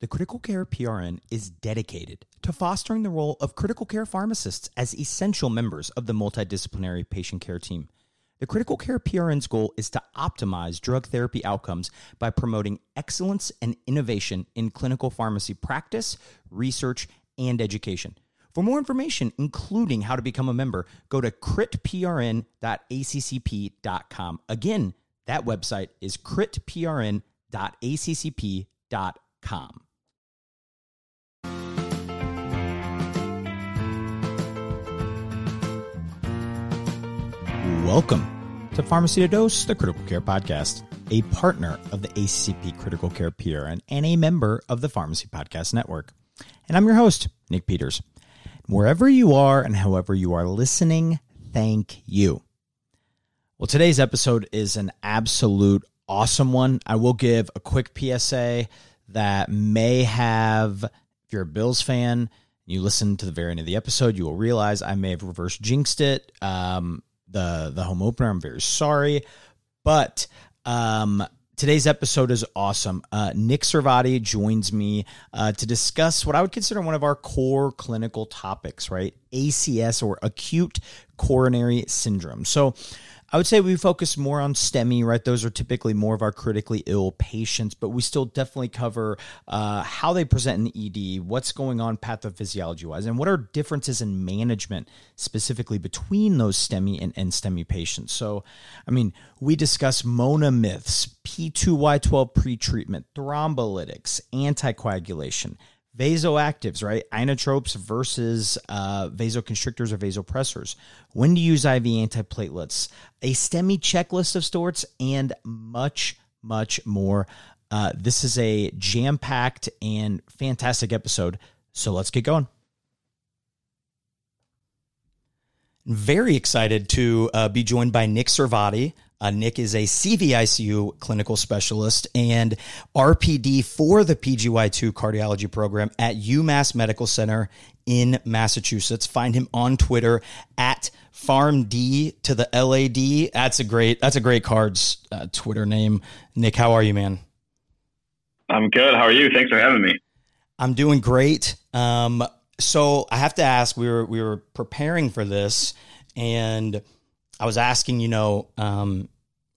The Critical Care PRN is dedicated to fostering the role of critical care pharmacists as essential members of the multidisciplinary patient care team. The Critical Care PRN's goal is to optimize drug therapy outcomes by promoting excellence and innovation in clinical pharmacy practice, research, and education. For more information, including how to become a member, go to critprn.accp.com. Again, that website is critprn.accp.com. Welcome to Pharmacy to Dose, the Critical Care Podcast, a partner of the ACCP Critical Care PRN and a member of the Pharmacy Podcast Network. And I'm your host, Nick Peters. Wherever you are and however you are listening, thank you. Well, today's episode is an absolute awesome one. I will give a quick PSA that may have, if you're a Bills fan, you listen to the very end of the episode, you will realize I may have reverse jinxed it. Um, the the home opener. I'm very sorry, but um, today's episode is awesome. Uh, Nick Servati joins me uh, to discuss what I would consider one of our core clinical topics, right? ACS or acute coronary syndrome. So I would say we focus more on STEMI, right? Those are typically more of our critically ill patients, but we still definitely cover uh, how they present in ED, what's going on pathophysiology wise, and what are differences in management specifically between those STEMI and, and STEMI patients. So, I mean, we discuss MONA myths, P2Y12 pretreatment, thrombolytics, anticoagulation vasoactives, right? Inotropes versus uh, vasoconstrictors or vasopressors. When to use IV antiplatelets, a STEMI checklist of sorts, and much, much more. Uh, this is a jam packed and fantastic episode. So let's get going. Very excited to uh, be joined by Nick Servati. Uh, Nick is a CVICU clinical specialist and RPD for the PGY2 cardiology program at UMass Medical Center in Massachusetts. Find him on Twitter at PharmD to the LAD. That's a great. That's a great cards uh, Twitter name. Nick, how are you, man? I'm good. How are you? Thanks for having me. I'm doing great. Um, so I have to ask. We were we were preparing for this and I was asking, you know, um,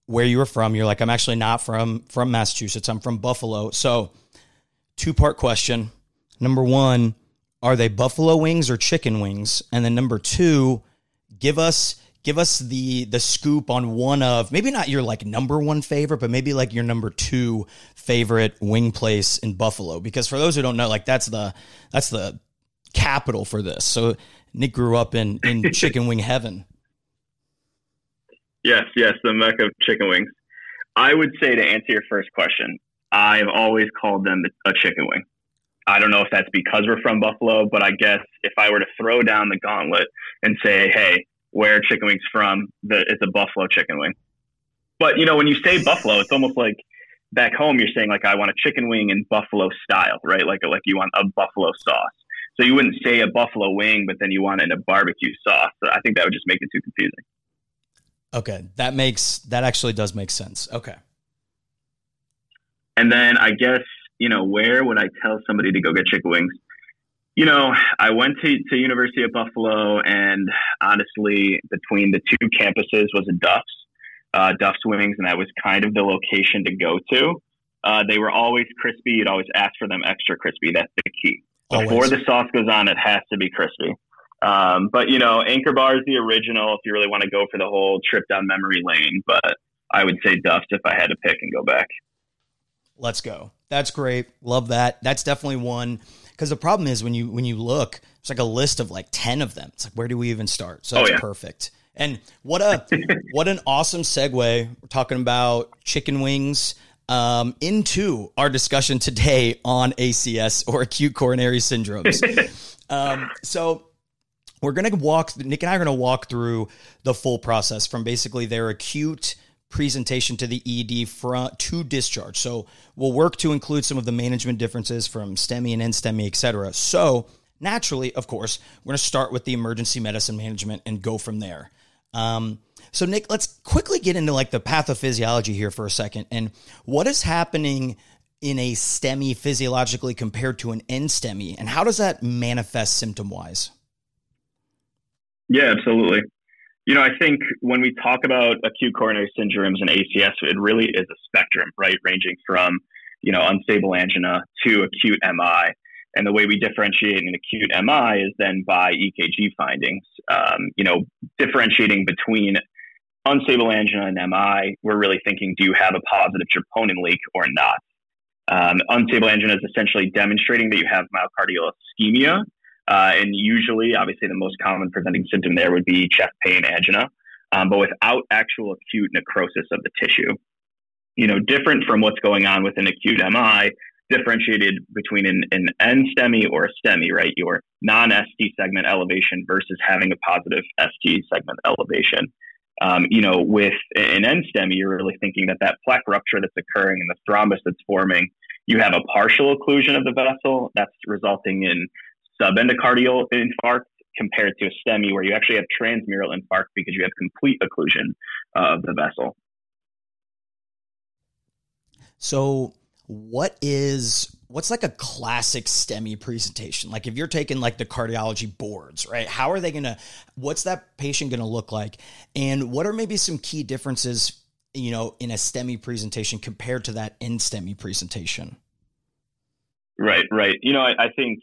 where you were from. You're like, I'm actually not from from Massachusetts. I'm from Buffalo. So, two part question. Number one, are they buffalo wings or chicken wings? And then number two, give us give us the the scoop on one of maybe not your like number one favorite, but maybe like your number two favorite wing place in Buffalo. Because for those who don't know, like that's the that's the capital for this. So Nick grew up in in chicken wing heaven. Yes, yes, the mecca of chicken wings. I would say to answer your first question, I've always called them a chicken wing. I don't know if that's because we're from Buffalo, but I guess if I were to throw down the gauntlet and say, "Hey, where chicken wings from?" The, it's a Buffalo chicken wing. But you know, when you say Buffalo, it's almost like back home you're saying like, "I want a chicken wing in Buffalo style," right? Like like you want a Buffalo sauce. So you wouldn't say a buffalo wing, but then you want it in a barbecue sauce. So I think that would just make it too confusing. Okay, that makes that actually does make sense. Okay. And then I guess you know where would I tell somebody to go get chicken wings? You know, I went to, to University of Buffalo, and honestly, between the two campuses was a Duff's, uh, Duff's Wings, and that was kind of the location to go to. Uh, they were always crispy. You'd always ask for them extra crispy. That's the key. Before the sauce goes on, it has to be crispy. Um, but you know, Anchor Bar is the original if you really want to go for the whole trip down memory lane. But I would say Duff's if I had to pick and go back. Let's go. That's great. Love that. That's definitely one. Because the problem is when you when you look, it's like a list of like ten of them. It's like where do we even start? So that's oh, yeah. perfect. And what a what an awesome segue. We're talking about chicken wings um, into our discussion today on ACS or acute coronary syndromes. um, so we're going to walk, Nick and I are going to walk through the full process from basically their acute presentation to the ED front to discharge. So we'll work to include some of the management differences from STEMI and NSTEMI, et cetera. So naturally, of course, we're going to start with the emergency medicine management and go from there. Um, so, Nick, let's quickly get into like the pathophysiology here for a second and what is happening in a STEMI physiologically compared to an NSTEMI? And how does that manifest symptom wise? Yeah, absolutely. You know, I think when we talk about acute coronary syndromes and ACS, it really is a spectrum, right? Ranging from, you know, unstable angina to acute MI. And the way we differentiate an acute MI is then by EKG findings. Um, you know, differentiating between unstable angina and MI, we're really thinking, do you have a positive troponin leak or not? Um, unstable angina is essentially demonstrating that you have myocardial ischemia. Uh, and usually, obviously, the most common presenting symptom there would be chest pain, angina, um, but without actual acute necrosis of the tissue. You know, different from what's going on with an acute MI, differentiated between an, an N-STEMI or a STEMI, right? Your non-ST segment elevation versus having a positive ST segment elevation. Um, you know, with an NSTEMI, you're really thinking that that plaque rupture that's occurring and the thrombus that's forming, you have a partial occlusion of the vessel that's resulting in subendocardial infarct compared to a STEMI where you actually have transmural infarct because you have complete occlusion of the vessel. So, what is what's like a classic STEMI presentation? Like if you're taking like the cardiology boards, right? How are they going to what's that patient going to look like? And what are maybe some key differences, you know, in a STEMI presentation compared to that NSTEMI presentation? Right, right. You know, I, I think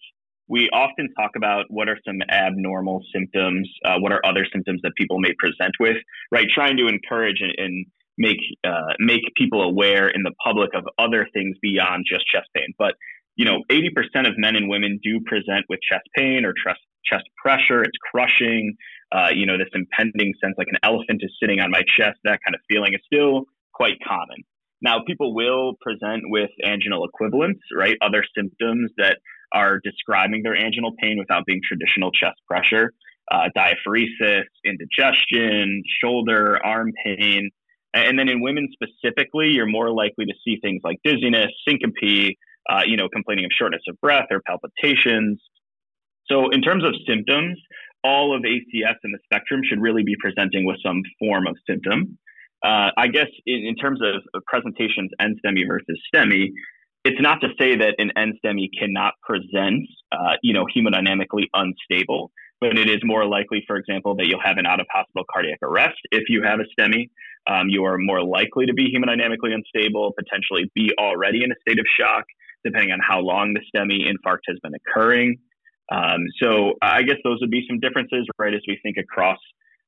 we often talk about what are some abnormal symptoms, uh, what are other symptoms that people may present with, right? Trying to encourage and, and make uh, make people aware in the public of other things beyond just chest pain. But you know, 80% of men and women do present with chest pain or chest chest pressure. It's crushing. Uh, you know, this impending sense like an elephant is sitting on my chest. That kind of feeling is still quite common. Now, people will present with anginal equivalents, right? Other symptoms that are describing their anginal pain without being traditional chest pressure, uh, diaphoresis, indigestion, shoulder, arm pain, and then in women specifically, you're more likely to see things like dizziness, syncope, uh, you know, complaining of shortness of breath or palpitations. So, in terms of symptoms, all of ACS in the spectrum should really be presenting with some form of symptom. Uh, I guess in, in, terms of presentations, NSTEMI versus STEMI, it's not to say that an NSTEMI cannot present, uh, you know, hemodynamically unstable but it is more likely, for example, that you'll have an out of hospital cardiac arrest if you have a STEMI. Um, you are more likely to be hemodynamically unstable, potentially be already in a state of shock, depending on how long the STEMI infarct has been occurring. Um, so I guess those would be some differences, right, as we think across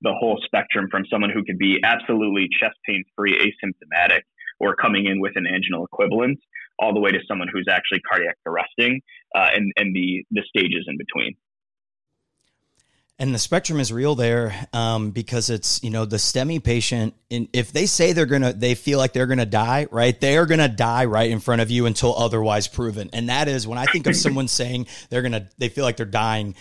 the whole spectrum from someone who could be absolutely chest pain free, asymptomatic, or coming in with an anginal equivalent, all the way to someone who's actually cardiac arresting, uh, and, and the, the stages in between and the spectrum is real there um, because it's you know the STEMI patient. And if they say they're gonna, they feel like they're gonna die, right? They are gonna die right in front of you until otherwise proven. And that is when I think of someone saying they're gonna, they feel like they're dying.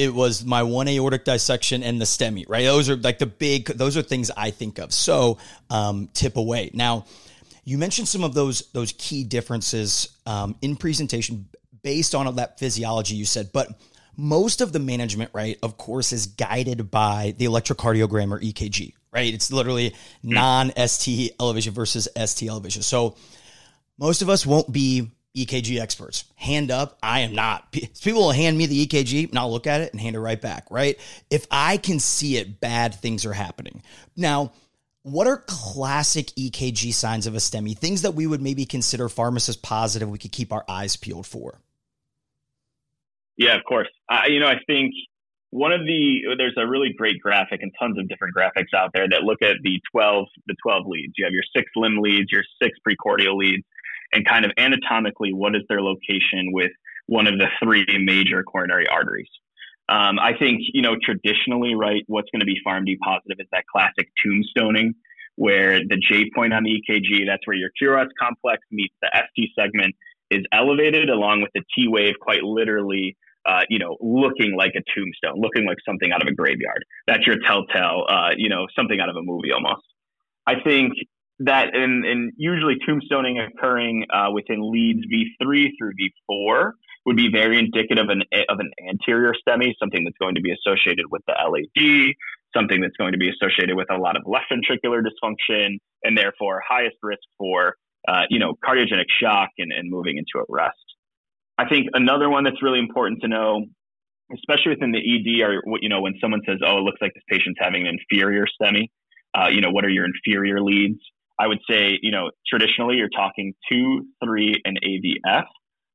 It was my one aortic dissection and the STEMI, right? Those are like the big. Those are things I think of. So um, tip away now. You mentioned some of those those key differences um, in presentation based on that physiology you said, but most of the management, right, of course, is guided by the electrocardiogram or EKG, right? It's literally non ST elevation versus ST elevation. So most of us won't be EKG experts. Hand up, I am not. People will hand me the EKG and I'll look at it and hand it right back, right? If I can see it, bad things are happening. Now, what are classic EKG signs of a STEMI? Things that we would maybe consider pharmacist positive, we could keep our eyes peeled for. Yeah, of course. I, you know, I think one of the there's a really great graphic and tons of different graphics out there that look at the 12 the 12 leads. You have your six limb leads, your six precordial leads, and kind of anatomically what is their location with one of the three major coronary arteries. Um, I think you know traditionally, right, what's going to be PharmD positive is that classic tombstoning, where the J point on the EKG, that's where your QRS complex meets the ST segment, is elevated along with the T wave, quite literally uh, you know, looking like a tombstone, looking like something out of a graveyard. That's your telltale, uh, you know, something out of a movie almost. I think that, and, and usually tombstoning occurring uh, within leads V3 through V4 would be very indicative of an, of an anterior STEMI, something that's going to be associated with the LAD, something that's going to be associated with a lot of left ventricular dysfunction, and therefore highest risk for uh, you know, cardiogenic shock and, and moving into a rest. I think another one that's really important to know, especially within the ED, are you know when someone says, "Oh, it looks like this patient's having an inferior STEMI," uh, you know, what are your inferior leads? I would say, you know, traditionally you're talking two, three, and AVF.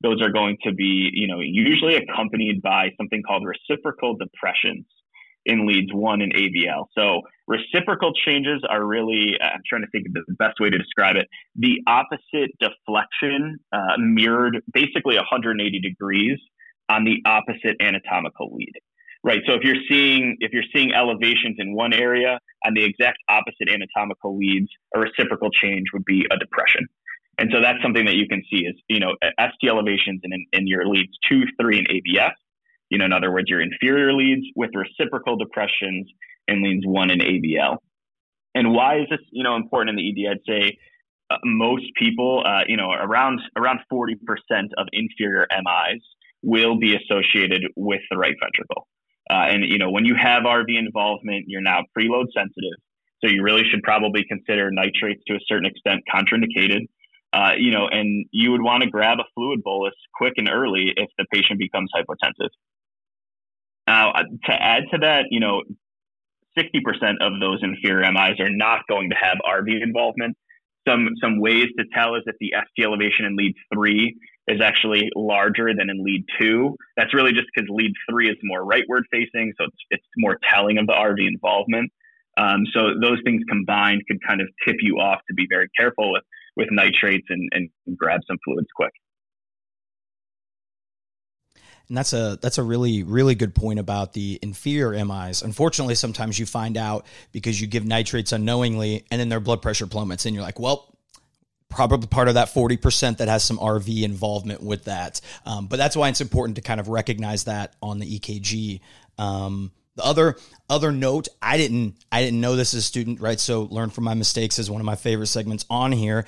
Those are going to be, you know, usually accompanied by something called reciprocal depressions in leads one and AVL. So reciprocal changes are really, uh, I'm trying to think of the best way to describe it, the opposite deflection uh, mirrored basically 180 degrees on the opposite anatomical lead. Right. So if you're seeing if you're seeing elevations in one area on the exact opposite anatomical leads, a reciprocal change would be a depression. And so that's something that you can see is, you know, ST elevations in, in your leads two, three, and AVF. you know, in other words, your inferior leads with reciprocal depressions in leads one and AVL. And why is this, you know, important in the ED? I'd say uh, most people, uh, you know, around around 40% of inferior MIs will be associated with the right ventricle. Uh, and you know, when you have RV involvement, you're now preload sensitive, so you really should probably consider nitrates to a certain extent contraindicated. Uh, you know, and you would want to grab a fluid bolus quick and early if the patient becomes hypotensive. Now, uh, to add to that, you know, 60% of those inferior MIs are not going to have RV involvement. Some some ways to tell is if the ST elevation in lead three is actually larger than in lead two. That's really just because lead three is more rightward facing, so it's it's more telling of the RV involvement. Um, so those things combined could kind of tip you off to be very careful with with nitrates and, and grab some fluids quick. And that's a that's a really really good point about the inferior MIs. Unfortunately, sometimes you find out because you give nitrates unknowingly, and then their blood pressure plummets, and you're like, well. Probably part of that 40% that has some RV involvement with that. Um, but that's why it's important to kind of recognize that on the EKG. Um, the other other note, I didn't I didn't know this as a student, right? So learn from my mistakes is one of my favorite segments on here.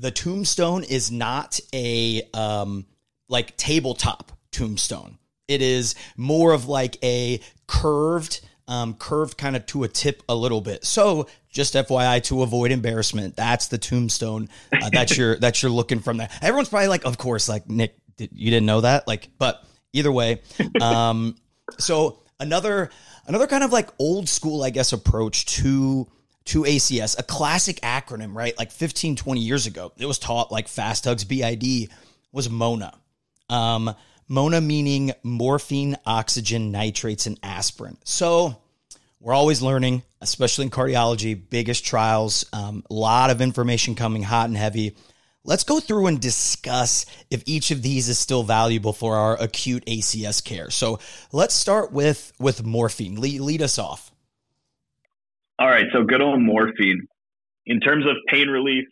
The tombstone is not a um, like tabletop tombstone. It is more of like a curved, um, curved kind of to a tip a little bit. So just FYI to avoid embarrassment, that's the tombstone uh, that you're that you're looking from there. Everyone's probably like, of course, like Nick, did, you didn't know that, like, but either way, um, so another another kind of like old school, I guess, approach to to ACS, a classic acronym, right? Like 15, 20 years ago, it was taught like Fast Hugs BID was MONA. Um, Mona meaning morphine, oxygen, nitrates, and aspirin. So we're always learning, especially in cardiology, biggest trials, um, a lot of information coming hot and heavy. Let's go through and discuss if each of these is still valuable for our acute ACS care. So let's start with with morphine. Lead, lead us off. All right, so good old morphine. In terms of pain relief,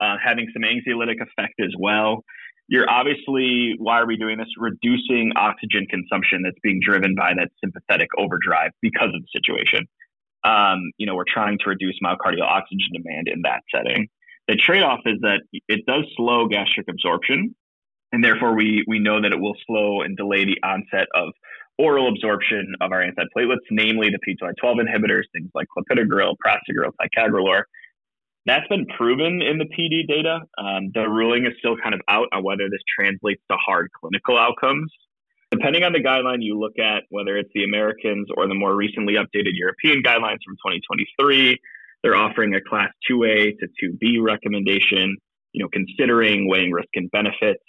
uh, having some anxiolytic effect as well you're obviously why are we doing this? Reducing oxygen consumption that's being driven by that sympathetic overdrive because of the situation. Um, you know we're trying to reduce myocardial oxygen demand in that setting. The trade-off is that it does slow gastric absorption and therefore we we know that it will slow and delay the onset of oral absorption of our antiplatelets namely the p2y12 inhibitors things like clopidogrel prasugrel ticagrelor that's been proven in the PD data. Um, the ruling is still kind of out on whether this translates to hard clinical outcomes. Depending on the guideline you look at, whether it's the Americans or the more recently updated European guidelines from 2023, they're offering a class 2A to 2B recommendation, you know, considering weighing risk and benefits.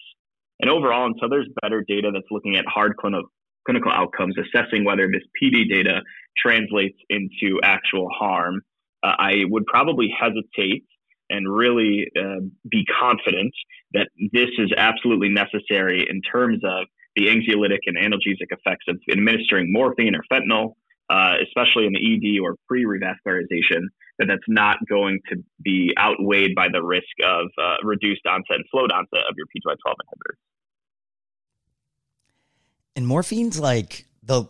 And overall, until there's better data that's looking at hard clinical clinical outcomes, assessing whether this PD data translates into actual harm, uh, I would probably hesitate and really uh, be confident that this is absolutely necessary in terms of the anxiolytic and analgesic effects of administering morphine or fentanyl, uh, especially in the ED or pre-revascularization, that that's not going to be outweighed by the risk of uh, reduced onset and slowed onset of your P2Y12 inhibitors. And morphine's like the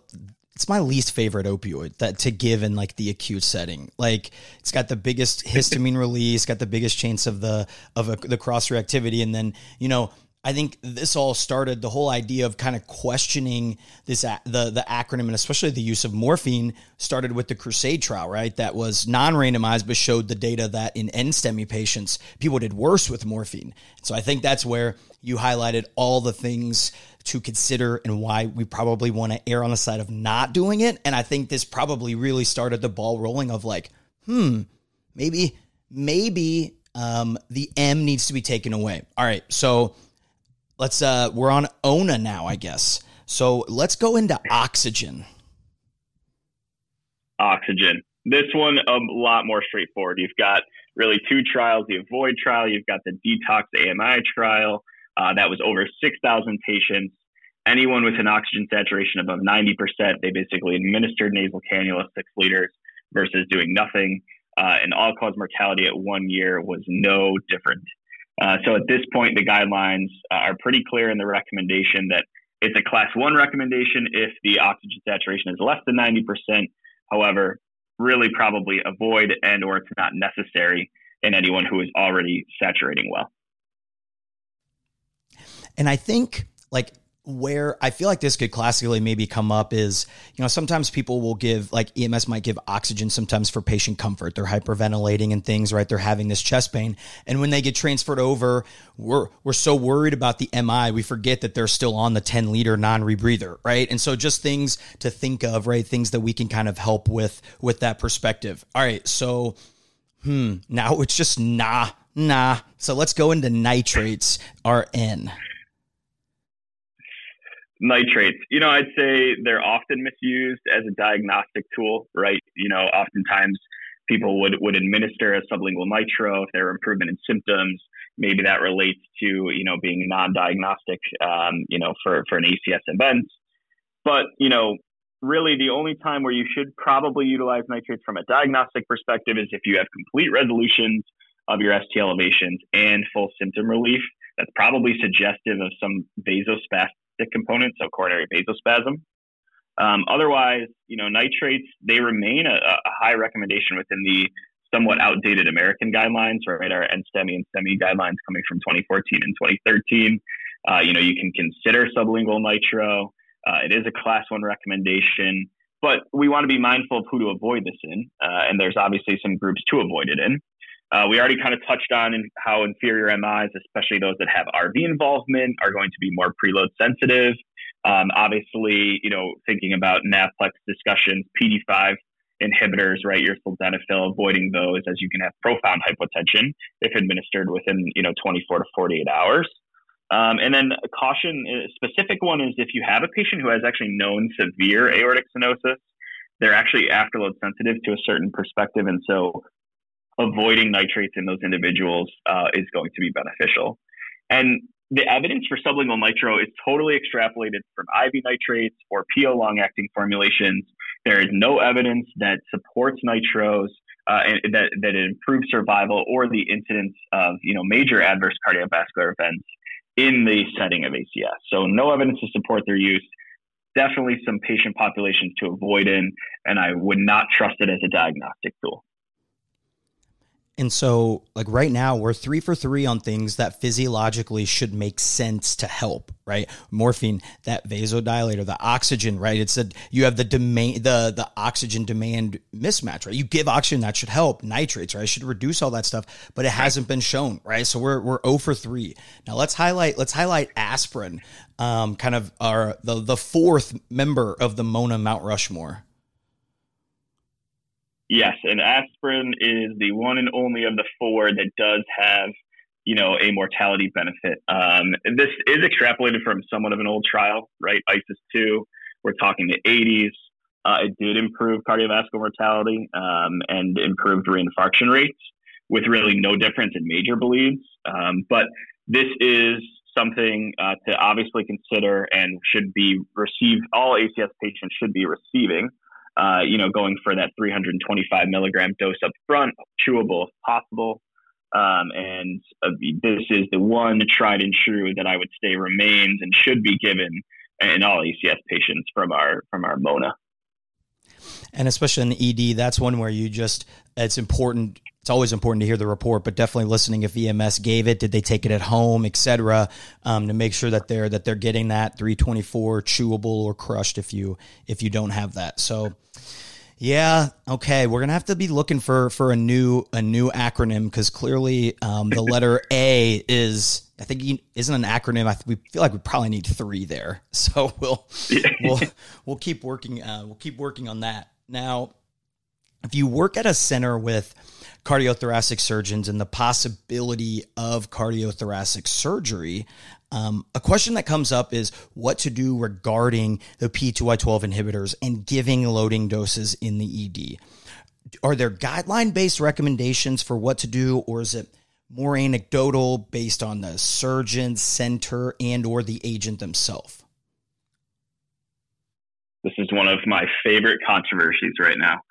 it's my least favorite opioid that to give in like the acute setting. Like it's got the biggest histamine release, got the biggest chance of the of a, the cross reactivity, and then you know I think this all started the whole idea of kind of questioning this the the acronym and especially the use of morphine started with the Crusade trial, right? That was non-randomized but showed the data that in NSTEMI patients people did worse with morphine. So I think that's where you highlighted all the things to consider and why we probably want to err on the side of not doing it. And I think this probably really started the ball rolling of like, hmm, maybe maybe um, the M needs to be taken away. All right, so let's uh we're on ONA now, I guess. So let's go into oxygen. Oxygen. This one a lot more straightforward. You've got really two trials: the Avoid trial. You've got the Detox AMI trial. Uh, that was over 6,000 patients. Anyone with an oxygen saturation above 90%, they basically administered nasal cannula six liters versus doing nothing. Uh, and all cause mortality at one year was no different. Uh, so at this point, the guidelines uh, are pretty clear in the recommendation that it's a class one recommendation if the oxygen saturation is less than 90%. However, really probably avoid and or it's not necessary in anyone who is already saturating well. And I think like where I feel like this could classically maybe come up is, you know, sometimes people will give, like EMS might give oxygen sometimes for patient comfort. They're hyperventilating and things, right? They're having this chest pain. And when they get transferred over, we're, we're so worried about the MI, we forget that they're still on the 10 liter non rebreather, right? And so just things to think of, right? Things that we can kind of help with, with that perspective. All right. So, hmm, now it's just nah, nah. So let's go into nitrates, RN nitrates. You know i'd say they're often misused as a diagnostic tool right? You know oftentimes people would would administer a sublingual nitro if there are improvement in symptoms. Maybe that relates to you know being non-diagnostic um, you know for for an acs event. But you know really the only time where you should probably utilize nitrates from a diagnostic perspective is if you have complete resolutions of your st elevations and full symptom relief. That's probably suggestive of some vasospastic component, so coronary vasospasm. Um, otherwise, you know, nitrates they remain a, a, high recommendation within the somewhat outdated American guidelines, right? Our NSTEMI and STEMI guidelines coming from 2014 and 2013. Uh, you know, you can consider sublingual nitro. Uh, it is a class one recommendation, but we want to be mindful of who to avoid this in. Uh, and there's obviously some groups to avoid it in. Uh, we already kind of touched on how inferior MIs, especially those that have RV involvement, are going to be more preload sensitive. Um, obviously, you know, thinking about NAVPLEX discussions, PD5 inhibitors, right? Your sildenafil, avoiding those as you can have profound hypotension if administered within, you know, 24 to 48 hours. Um, and then a caution, a specific one is if you have a patient who has actually known severe aortic stenosis, they're actually afterload sensitive to a certain perspective. And so avoiding nitrates in those individuals uh, is going to be beneficial. And the evidence for sublingual nitro is totally extrapolated from IV nitrates or PO long acting formulations. There is no evidence that supports nitros uh, and that, that it improves survival or the incidence of you know major adverse cardiovascular events in the setting of ACS. So no evidence to support their use. Definitely some patient populations to avoid in, and I would not trust it as a diagnostic tool. And so, like right now, we're three for three on things that physiologically should make sense to help, right? Morphine, that vasodilator, the oxygen, right? It's a you have the demand, the the oxygen demand mismatch, right? You give oxygen, that should help. Nitrates, right? Should reduce all that stuff, but it hasn't been shown, right? So we're we're 0 for three. Now let's highlight let's highlight aspirin, um, kind of our the the fourth member of the Mona Mount Rushmore. Yes, and aspirin is the one and only of the four that does have, you know, a mortality benefit. Um, this is extrapolated from somewhat of an old trial, right? ISIS two. We're talking the 80s. Uh, it did improve cardiovascular mortality um, and improved reinfarction rates with really no difference in major bleeds. Um, but this is something uh, to obviously consider and should be received. All ACS patients should be receiving uh, you know, going for that 325 milligram dose up front, chewable if possible. Um, and uh, this is the one tried and true that I would say remains and should be given in all ACS patients from our from our Mona. And especially in the ED, that's one where you just it's important it's always important to hear the report, but definitely listening if EMS gave it, did they take it at home, et cetera, um, to make sure that they're that they're getting that 324 chewable or crushed if you if you don't have that. So yeah, okay, we're gonna have to be looking for for a new a new acronym because clearly um, the letter A is I think isn't an acronym. I we feel like we probably need three there, so we'll we'll we'll keep working uh, we'll keep working on that. Now, if you work at a center with cardiothoracic surgeons and the possibility of cardiothoracic surgery, um, a question that comes up is what to do regarding the P2Y12 inhibitors and giving loading doses in the ED. Are there guideline based recommendations for what to do, or is it more anecdotal based on the surgeon, center, and or the agent themselves? This is one of my favorite controversies right now.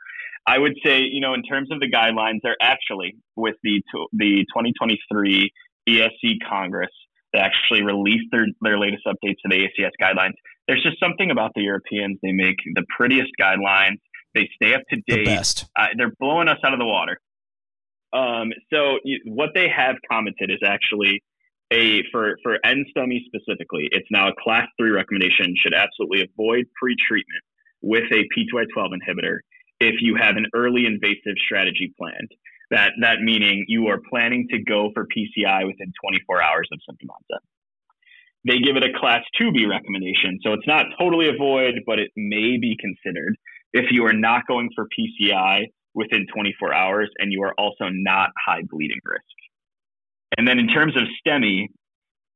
I would say, you know, in terms of the guidelines, they're actually with the the 2023 ESC Congress that actually released their their latest updates to the ACS guidelines. There's just something about the Europeans. They make the prettiest guidelines. They stay up to date. The uh, they're blowing us out of the water. Um, so you, what they have commented is actually a for for NSTEMI specifically. It's now a class three recommendation. Should absolutely avoid pre-treatment with a P2Y12 inhibitor if you have an early invasive strategy planned. That that meaning you are planning to go for PCI within 24 hours of symptom onset. They give it a class 2B recommendation. So it's not totally avoid, but it may be considered if you are not going for PCI within 24 hours and you are also not high bleeding risk. And then in terms of STEMI,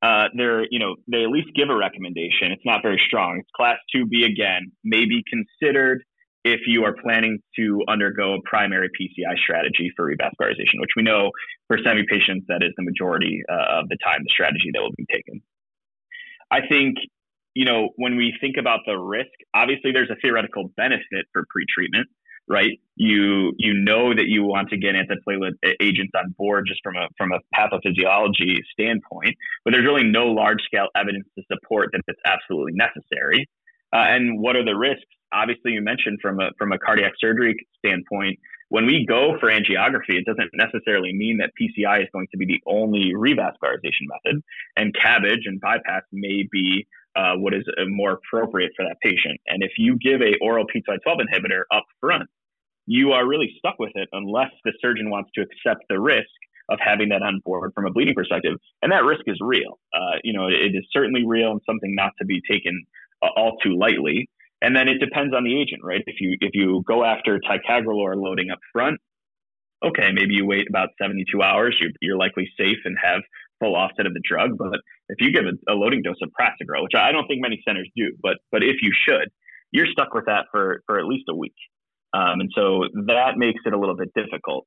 uh, they're, you know, they at least give a recommendation. It's not very strong. It's class 2B again, may be considered if you are planning to undergo a primary PCI strategy for revascularization, which we know for STEMI patients, that is the majority uh, of the time the strategy that will be taken. I think, you know, when we think about the risk, obviously there's a theoretical benefit for pretreatment, right? You you know that you want to get antiplatelet agents on board just from a from a pathophysiology standpoint, but there's really no large scale evidence to support that it's absolutely necessary. Uh, and what are the risks? Obviously, you mentioned from a from a cardiac surgery standpoint, when we go for angiography, it doesn't necessarily mean that PCI is going to be the only revascularization method, and CABG and bypass may be uh, what is uh, more appropriate for that patient. And if you give a oral P2Y12 inhibitor up front, you are really stuck with it unless the surgeon wants to accept the risk of having that on board from a bleeding perspective. And that risk is real. Uh, you know, it is certainly real and something not to be taken all too lightly. And then it depends on the agent, right? If you if you go after ticagrelor loading up front, okay, maybe you wait about 72 hours. You're, you're likely safe and have full offset of the drug. But if you give a, a loading dose of prasugrel, which I don't think many centers do, but but if you should, you're stuck with that for for at least a week. Um, and so that makes it a little bit difficult.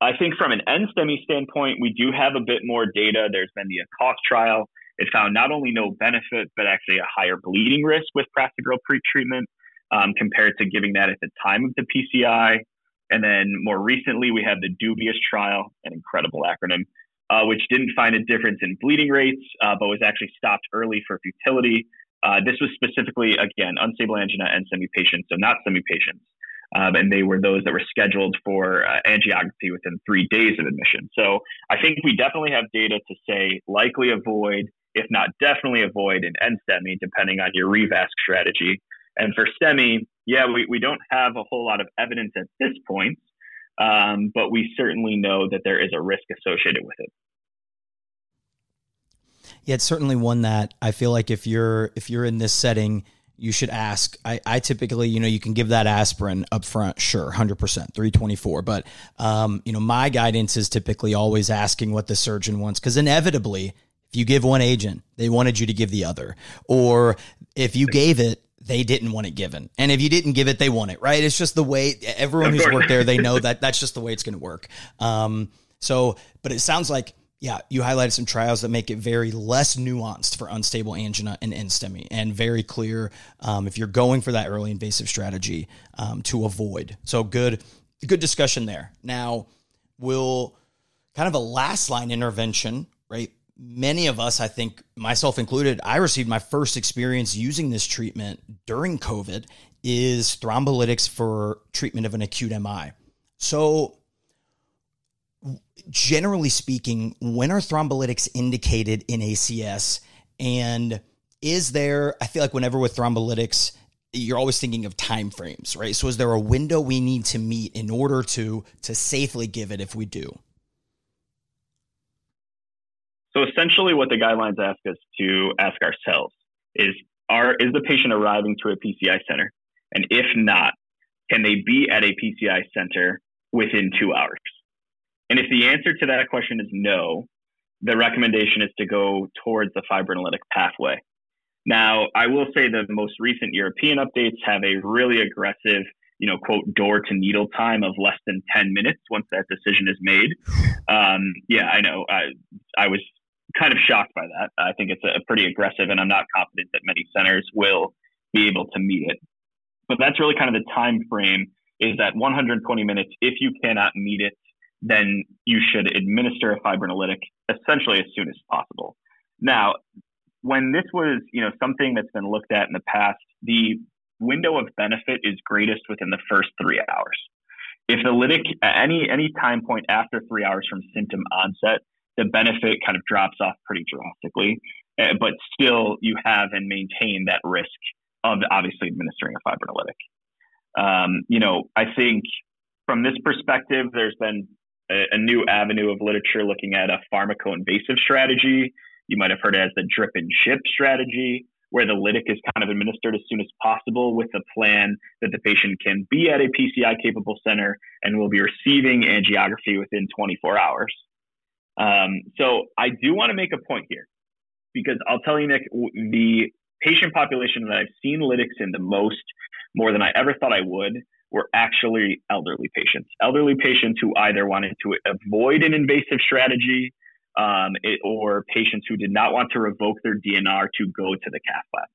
I think from an NSTEMI standpoint, we do have a bit more data. There's been the ACCOAST trial it found not only no benefit, but actually a higher bleeding risk with prasugrel pretreatment um, compared to giving that at the time of the PCI. And then more recently, we had the DUBIUS trial, an incredible acronym, uh, which didn't find a difference in bleeding rates, uh, but was actually stopped early for futility. Uh, this was specifically, again, unstable angina and semi patients, so not STEMI patients. Um, and they were those that were scheduled for uh, angiography within three days of admission. So I think we definitely have data to say likely avoid if not definitely avoid an NSTEMI, depending on your revasc strategy. And for STEMI, yeah, we, we don't have a whole lot of evidence at this point, um, but we certainly know that there is a risk associated with it. Yeah, it's certainly one that I feel like if you're if you're in this setting, you should ask. I, I typically, you know, you can give that aspirin up front, sure, 100%, 324. But, um, you know, my guidance is typically always asking what the surgeon wants because inevitably if you give one agent, they wanted you to give the other. Or if you gave it, they didn't want it given. And if you didn't give it, they want it, right? It's just the way everyone who's worked there, they know that that's just the way it's going to work. Um, so, but it sounds like, yeah, you highlighted some trials that make it very less nuanced for unstable angina and NSTEMI and very clear um, if you're going for that early invasive strategy um, to avoid. So good, good discussion there. Now we'll kind of a last line intervention, right? Many of us, I think myself included, I received my first experience using this treatment during COVID is thrombolytics for treatment of an acute MI. So generally speaking, when are thrombolytics indicated in ACS? And is there, I feel like whenever with thrombolytics, you're always thinking of time frames, right? So is there a window we need to meet in order to to safely give it if we do? So essentially what the guidelines ask us to ask ourselves is are is the patient arriving to a PCI center? And if not, can they be at a PCI center within 2 hours? And if the answer to that question is no, the recommendation is to go towards the fibrinolytic pathway. Now, I will say the most recent European updates have a really aggressive, you know, quote, door to needle time of less than 10 minutes once that decision is made. Um, yeah, I know. I, I was kind of shocked by that. I think it's a, pretty aggressive, and I'm not confident that many centers will be able to meet it. But that's really kind of the time frame is that 120 minutes. If you cannot meet it, then you should administer a fibrinolytic essentially as soon as possible. Now, when this was, you know, something that's been looked at in the past, the window of benefit is greatest within the first three hours. If the lytic at any any time point after three hours from symptom onset, the benefit kind of drops off pretty drastically. Uh, but still, you have and maintain that risk of obviously administering a fibrinolytic. Um, you know, I think from this perspective, there's been a, a new avenue of literature looking at a pharmacoinvasive strategy you might have heard it as the drip and ship strategy, where the lytic is kind of administered as soon as possible with the plan that the patient can be at a PCI capable center and will be receiving angiography within 24 hours. Um, so I do want to make a point here because I'll tell you, Nick, the patient population that I've seen lytics in the most, more than I ever thought I would, were actually elderly patients. Elderly patients who either wanted to avoid an invasive strategy um, it, or patients who did not want to revoke their DNR to go to the cath lab.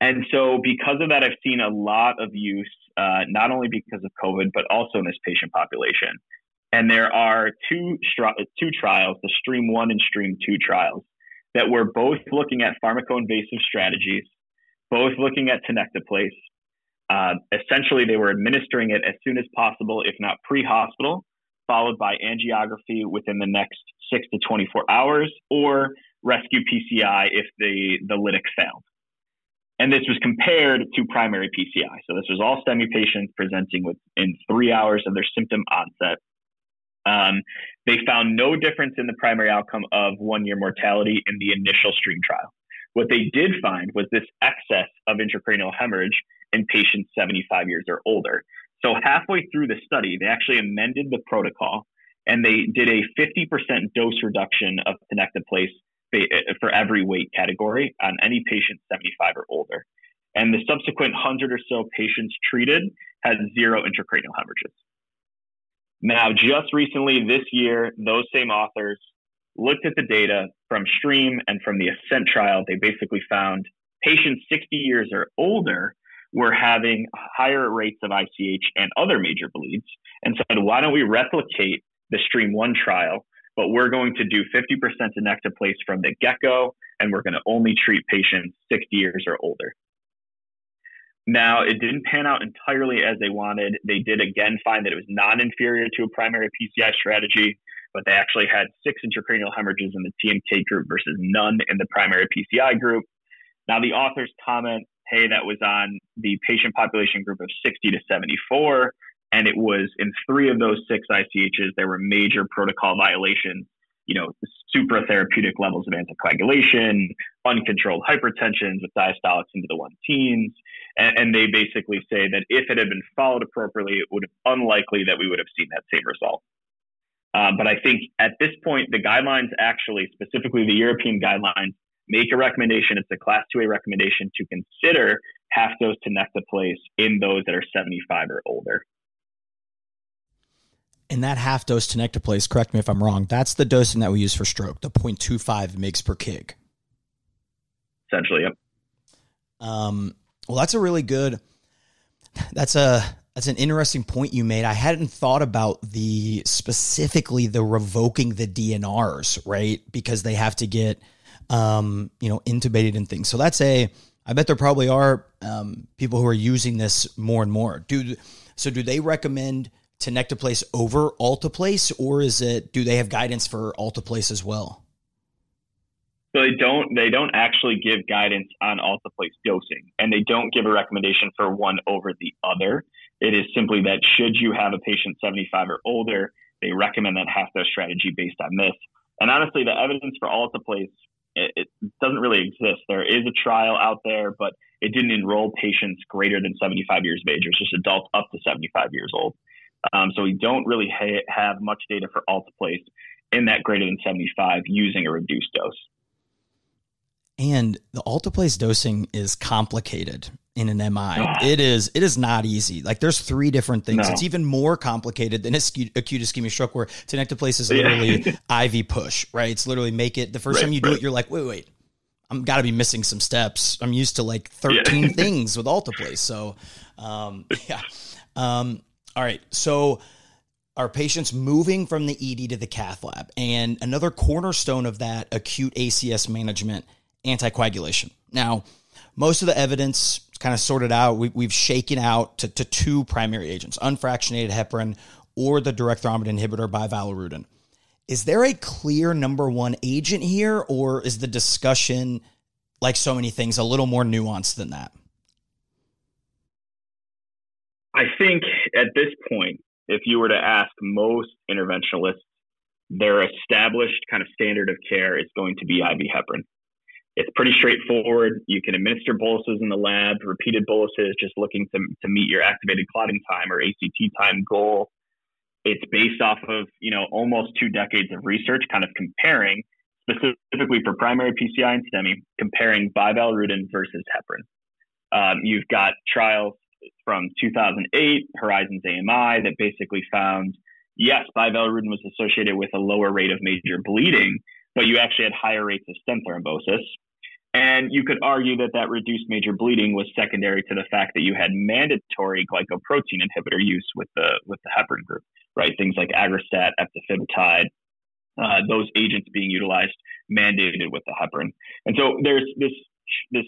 And so, because of that, I've seen a lot of use, uh, not only because of COVID, but also in this patient population. And there are two, two trials, the Stream 1 and Stream 2 trials, that were both looking at pharmacoinvasive strategies, both looking at tenecteplase. Uh, essentially, they were administering it as soon as possible, if not pre hospital, followed by angiography within the next six to 24 hours, or rescue PCI if the, the lytic failed. And this was compared to primary PCI. So this was all STEMI patients presenting within three hours of their symptom onset. Um, they found no difference in the primary outcome of one year mortality in the initial stream trial. What they did find was this excess of intracranial hemorrhage in patients 75 years or older. So halfway through the study, they actually amended the protocol and they did a 50% dose reduction of tenecteplase uh, for every weight category on any patient 75 or older. And the subsequent 100 or so patients treated had zero intracranial hemorrhages. Now, just recently this year, those same authors looked at the data from STREAM and from the ASCENT trial. They basically found patients 60 years or older were having higher rates of ICH and other major bleeds and said, why don't we replicate the Stream 1 trial, but we're going to do 50% tenecteplase from the get go, and we're going to only treat patients 60 years or older. Now, it didn't pan out entirely as they wanted. They did again find that it was non inferior to a primary PCI strategy, but they actually had six intracranial hemorrhages in the TNK group versus none in the primary PCI group. Now, the authors comment hey, that was on the patient population group of 60 to 74. And it was in three of those six ICHs, there were major protocol violations, you know, super therapeutic levels of anticoagulation, uncontrolled hypertensions with diastolics into the one teens. And, and they basically say that if it had been followed appropriately, it would have unlikely that we would have seen that same result. Uh, but I think at this point, the guidelines actually, specifically the European guidelines, make a recommendation. It's a class 2A recommendation to consider half dose tenecteplase in those that are 75 or older. And that half dose tenecteplase, correct me if I'm wrong, that's the dosing that we use for stroke, the 0.25 mgs per kg. Essentially, yep. Um, well, that's a really good. That's a that's an interesting point you made. I hadn't thought about the specifically the revoking the DNRs, right? Because they have to get um, you know, intubated and things. So that's a, I bet there probably are um, people who are using this more and more. Do so? Do they recommend tenecteplase over alteplase, or is it? Do they have guidance for alteplase as well? So they don't they don't actually give guidance on alteplase dosing, and they don't give a recommendation for one over the other. It is simply that should you have a patient 75 or older, they recommend that half dose strategy based on this. And honestly, the evidence for alteplase it, it doesn't really exist. There is a trial out there, but it didn't enroll patients greater than 75 years of age. It was just adults up to 75 years old. Um, so we don't really ha- have much data for alteplase in that greater than 75 using a reduced dose. And the alteplase dosing is complicated in an MI. It is it is not easy. Like there's three different things. No. It's even more complicated than acute, ischemic stroke where tenecteplase is literally yeah. IV push, right? It's literally make it the first right, time you do it, you're like, wait, wait, I'm got to be missing some steps. I'm used to like 13 yeah. things with alteplase. So, um, yeah. Um, all right. So our patients moving from the ED to the cath lab and another cornerstone of that acute ACS management anticoagulation. Now, most of the evidence kind of sorted out. We, have shaken out to, to, two primary agents, unfractionated heparin or the direct thrombin inhibitor bivalirudin. Is there a clear number one agent here, or is the discussion, like so many things, a little more nuanced than that? I think at this point, if you were to ask most interventionalists, their established kind of standard of care is going to be IV heparin. It's pretty straightforward. You can administer boluses in the lab, repeated boluses, just looking to, to meet your activated clotting time or ACT time goal. It's based off of, you know, almost two decades of research, kind of comparing specifically for primary PCI and STEMI, comparing bivalirudin versus heparin. Um, you've got trials from 2008, Horizons AMI, that basically found yes, bivalirudin was associated with a lower rate of major bleeding, but you actually had higher rates of stent thrombosis. And you could argue that that reduced major bleeding was secondary to the fact that you had mandatory glycoprotein inhibitor use with the with the heparin group, right? Things like aggrastat, eptifibatide, uh, those agents being utilized mandated with the heparin. And so there's this this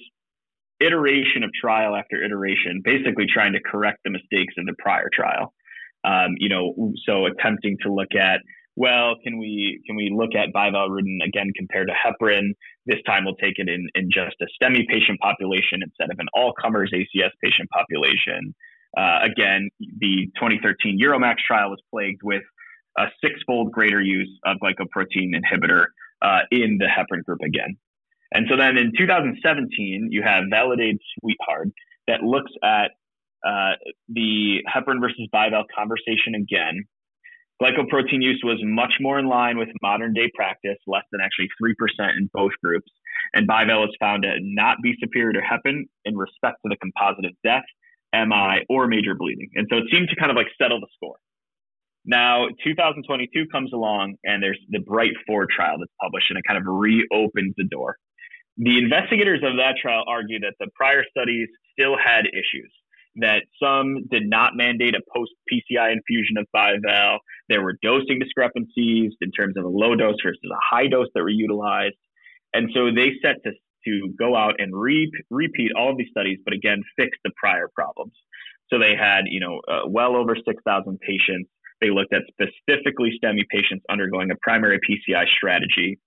iteration of trial after iteration, basically trying to correct the mistakes of the prior trial. Um, you know, so attempting to look at well, can we can we look at bivalirudin again compared to heparin? This time we'll take it in, in just a STEMI patient population instead of an all comers ACS patient population. Uh, again, the 2013 Euromax trial was plagued with a six-fold greater use of glycoprotein inhibitor uh, in the heparin group again. And so then in 2017, you have Validate SWEDEHEART that looks at uh, the heparin versus bival conversation again Glycoprotein use was much more in line with modern day practice, less than actually 3% in both groups. And Bival is found to not be superior to heparin in respect to the composite of death, MI, or major bleeding. And so it seemed to kind of like settle the score. Now, 2022 comes along, and there's the Bright 4 trial that's published, and it kind of reopens the door. The investigators of that trial argue that the prior studies still had issues that some did not mandate a post PCI infusion of bival. There were dosing discrepancies in terms of a low dose versus a high dose that were utilized. And so they set to, to go out and re- repeat all of these studies, but again, fix the prior problems. So they had, you know, uh, well over 6,000 patients. They looked at specifically STEMI patients undergoing a primary PCI strategy.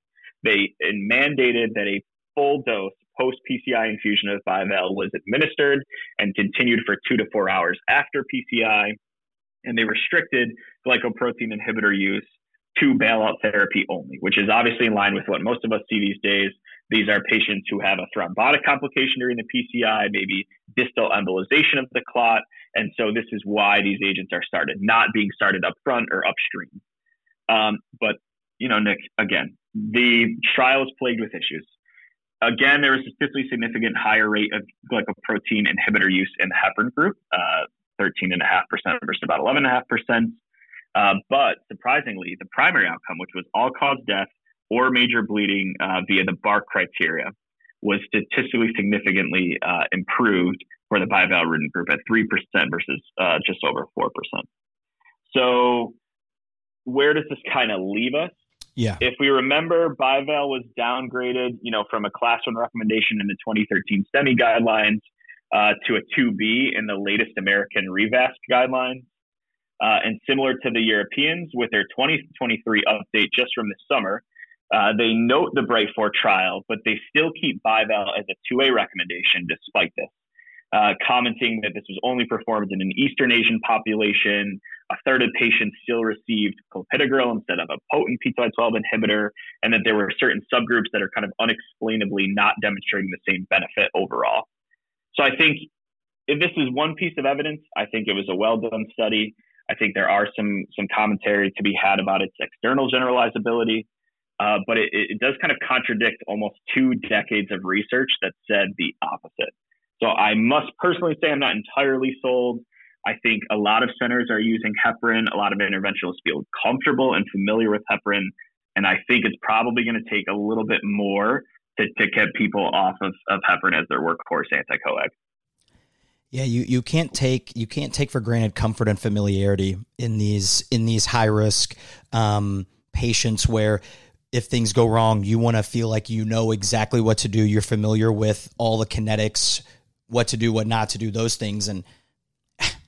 They mandated that a full dose post PCI infusion of bival was administered and continued for two to four hours after PCI. And they restricted glycoprotein inhibitor use to bailout therapy only, which is obviously in line with what most of us see these days. These are patients who have a thrombotic complication during the PCI, maybe distal embolization of the clot. And so this is why these agents are started, not being started up front or upstream. Um, but, you know, Nick, again, the trial is plagued with issues. Again, there was a statistically significant higher rate of glycoprotein inhibitor use in the heparin group, uh, 13.5% versus about 11.5%. Uh, but surprisingly, the primary outcome, which was all cause death or major bleeding uh, via the BARC criteria, was statistically significantly uh, improved for the bivalirudin group at 3% versus uh, just over 4%. So, where does this kind of leave us? Yeah. If we remember, Bival was downgraded, you know, from a class one recommendation in the 2013 STEMI guidelines uh, to a 2B in the latest American Revasc guidelines. Uh, and similar to the Europeans, with their 2023 update just from this summer, uh, they note the Bright 4 trial, but they still keep BiVal as a 2A recommendation despite this, uh, commenting that this was only performed in an Eastern Asian population. A third of patients still received clopidogrel instead of a potent P2Y12 inhibitor, and that there were certain subgroups that are kind of unexplainably not demonstrating the same benefit overall. So I think if this is one piece of evidence, I think it was a well done study. I think there are some some commentary to be had about its external generalizability, uh, but it, it does kind of contradict almost two decades of research that said the opposite. So I must personally say I'm not entirely sold. I think a lot of centers are using heparin. A lot of interventionalists feel comfortable and familiar with heparin. And I think it's probably going to take a little bit more to, to get people off of, of heparin as their workhorse anticoag. Yeah, you, you can't take you can't take for granted comfort and familiarity in these in these high risk um, patients where if things go wrong, you want to feel like you know exactly what to do. You're familiar with all the kinetics, what to do, what not to do, those things, and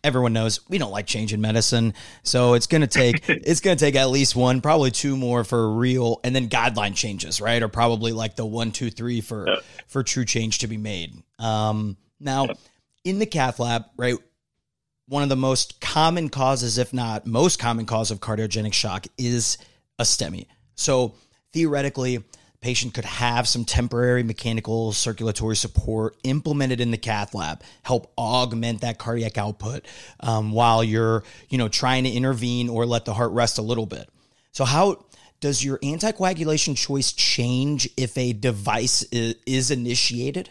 everyone knows we don't like change in medicine. So it's gonna take it's gonna take at least one, probably two more for real, and then guideline changes, right? Or probably like the one, two, three for for true change to be made. Um, now. In the cath lab, right? One of the most common causes, if not most common cause of cardiogenic shock is a STEMI. So theoretically, patient could have some temporary mechanical circulatory support implemented in the cath lab help augment that cardiac output um, while you're you know trying to intervene or let the heart rest a little bit so how does your anticoagulation choice change if a device is, initiated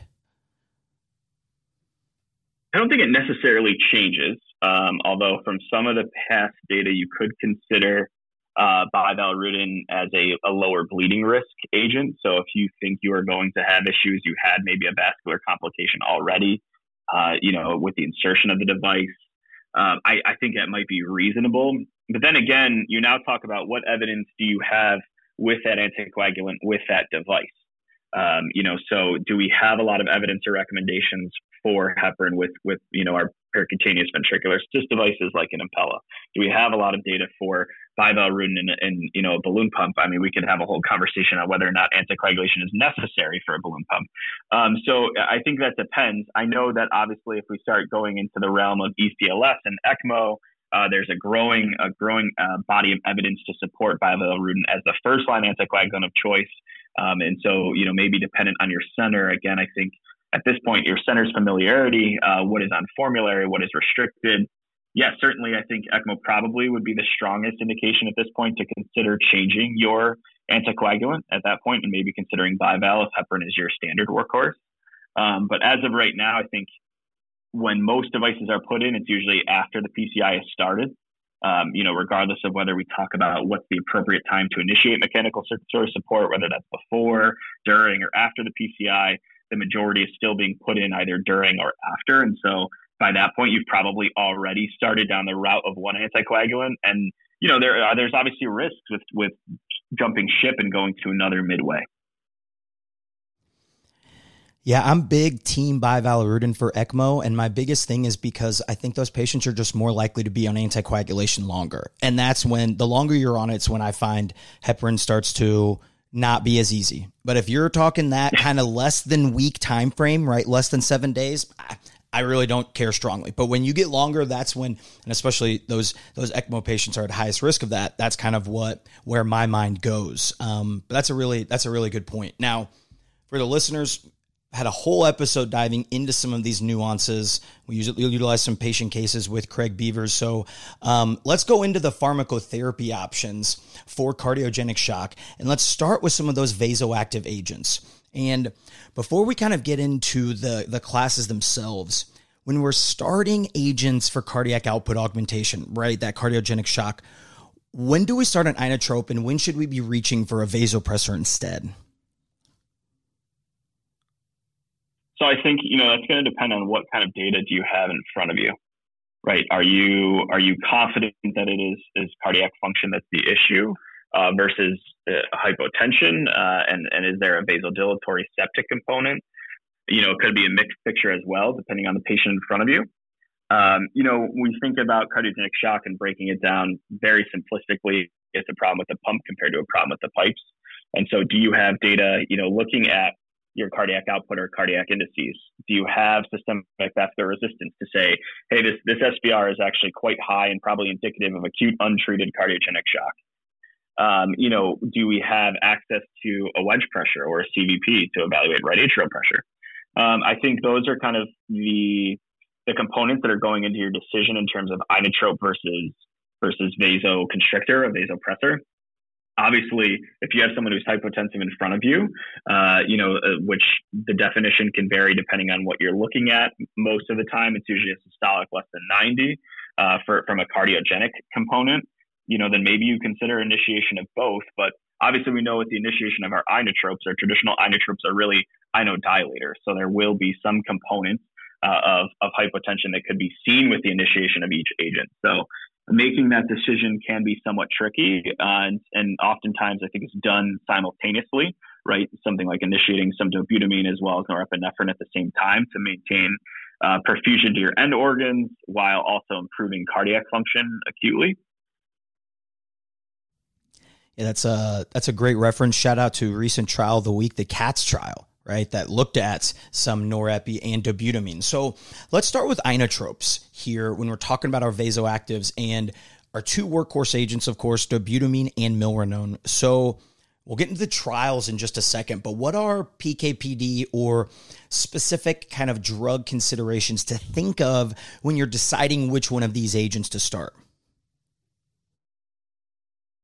I don't think it necessarily changes. Um, although from some of the past data, you could consider uh, bivalirudin as a, a, lower bleeding risk agent. So if you think you are going to have issues, you had maybe a vascular complication already, uh, you know, with the insertion of the device, um, I, I think that might be reasonable. But then again, you now talk about what evidence do you have with that anticoagulant with that device. Um, you know, so do we have a lot of evidence or recommendations for heparin with with you know our percutaneous ventricular assist devices like an Impella? Do we have a lot of data for bivalirudin and, and you know a balloon pump? I mean, we could have a whole conversation on whether or not anticoagulation is necessary for a balloon pump. Um, so I think that depends. I know that obviously if we start going into the realm of ECLS and ECMO. Uh, there's a growing a growing uh, body of evidence to support bivalirudin as the first line anticoagulant of choice. Um, and so, you know, maybe dependent on your center. Again, I think at this point, your center's familiarity, uh, what is on formulary, what is restricted. Yeah, certainly, I think ECMO probably would be the strongest indication at this point to consider changing your anticoagulant at that point and maybe considering bival if heparin is your standard workhorse. Um, but as of right now, I think when most devices are put in, it's usually after the PCI has started. Um, you know, regardless of whether we talk about what's the appropriate time to initiate mechanical circulatory support, whether that's before, during, or after the PCI, the majority is still being put in either during or after. And so by that point, you've probably already started down the route of one anticoagulant. And, you know, there are, there's obviously risks with, with jumping ship and going to another midway. Yeah, I'm big team bivalirudin for ECMO, and my biggest thing is because I think those patients are just more likely to be on anticoagulation longer, and that's when the longer you're on it, it's when I find heparin starts to not be as easy. But if you're talking that kind of less than week time frame, right, less than seven days, I really don't care strongly. But when you get longer, that's when, and especially those those ECMO patients are at highest risk of that. That's kind of what where my mind goes. Um, but that's a really that's a really good point. Now, for the listeners, had a whole episode diving into some of these nuances. We usually utilize some patient cases with Craig Beavers. So um, let's go into the pharmacotherapy options for cardiogenic shock. And let's start with some of those vasoactive agents. And before we kind of get into the, the classes themselves, when we're starting agents for cardiac output augmentation, right, that cardiogenic shock, when do we start an inotrope and when should we be reaching for a vasopressor instead? So I think you know that's going to depend on what kind of data do you have in front of you, right? Are you are you confident that it is is cardiac function that's the issue uh, versus hypotension, uh, and and is there a vasodilatory septic component? You know, it could be a mixed picture as well, depending on the patient in front of you. Um, you know, we think about cardiogenic shock and breaking it down very simplistically, it's a problem with the pump compared to a problem with the pipes. And so, do you have data, you know, looking at your cardiac output or cardiac indices? Do you have systemic vascular resistance to say, hey, this, this SVR is actually quite high and probably indicative of acute untreated cardiogenic shock? Um, you know, do we have access to a wedge pressure or a CVP to evaluate right atrial pressure? Um, I think those are kind of the the components that are going into your decision in terms of inotrope versus versus vasoconstrictor or vasopressor obviously, if you have someone who's hypotensive in front of you, uh, you know, uh, which the definition can vary depending on what you're looking at. Most of the time, it's usually a systolic less than 90 uh, for, from a cardiogenic component. You know, then maybe you consider initiation of both. But obviously, we know with the initiation of our inotropes, our traditional inotropes are really inodilators. So there will be some components uh, of, of hypotension that could be seen with the initiation of each agent. So making that decision can be somewhat tricky, uh, and, and oftentimes I think it's done simultaneously, right? Something like initiating some dobutamine as well as norepinephrine at the same time to maintain uh, perfusion to your end organs while also improving cardiac function acutely. Yeah, that's a that's a great reference. Shout out to recent trial of the week, the CATS trial, right, that looked at some norepi and dobutamine. So let's start with inotropes here when we're talking about our vasoactives and our two workhorse agents, of course, dobutamine and milrinone. So we'll get into the trials in just a second, but what are PKPD or specific kind of drug considerations to think of when you're deciding which one of these agents to start?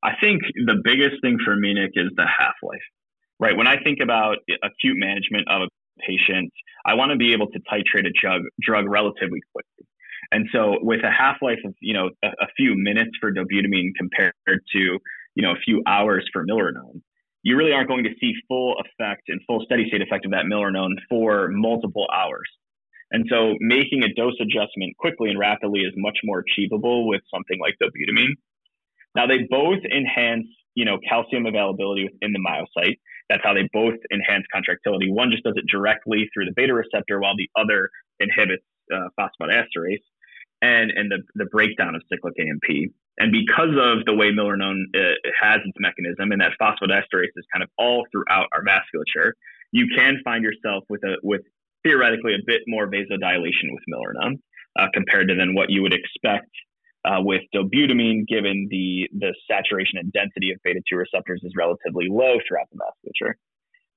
I think the biggest thing for me, Nick, is the half life right? When I think about acute management of a patient, I want to be able to titrate a drug, drug relatively quickly. And so with a half-life of, you know, a, a, few minutes for dobutamine compared to, you know, a few hours for milrinone, you really aren't going to see full effect and full steady state effect of that milrinone for multiple hours. And so making a dose adjustment quickly and rapidly is much more achievable with something like dobutamine. Now they both enhance, you know, calcium availability within the myocyte. That's how they both enhance contractility. One just does it directly through the beta receptor, while the other inhibits uh, phosphodiesterase and and the the breakdown of cyclic AMP. And because of the way milrinone uh, has its mechanism, and that phosphodiesterase is kind of all throughout our vasculature, you can find yourself with a with theoretically a bit more vasodilation with milrinone uh, compared to than what you would expect uh, with dobutamine, given the the saturation and density of beta two receptors is relatively low throughout the vasculature.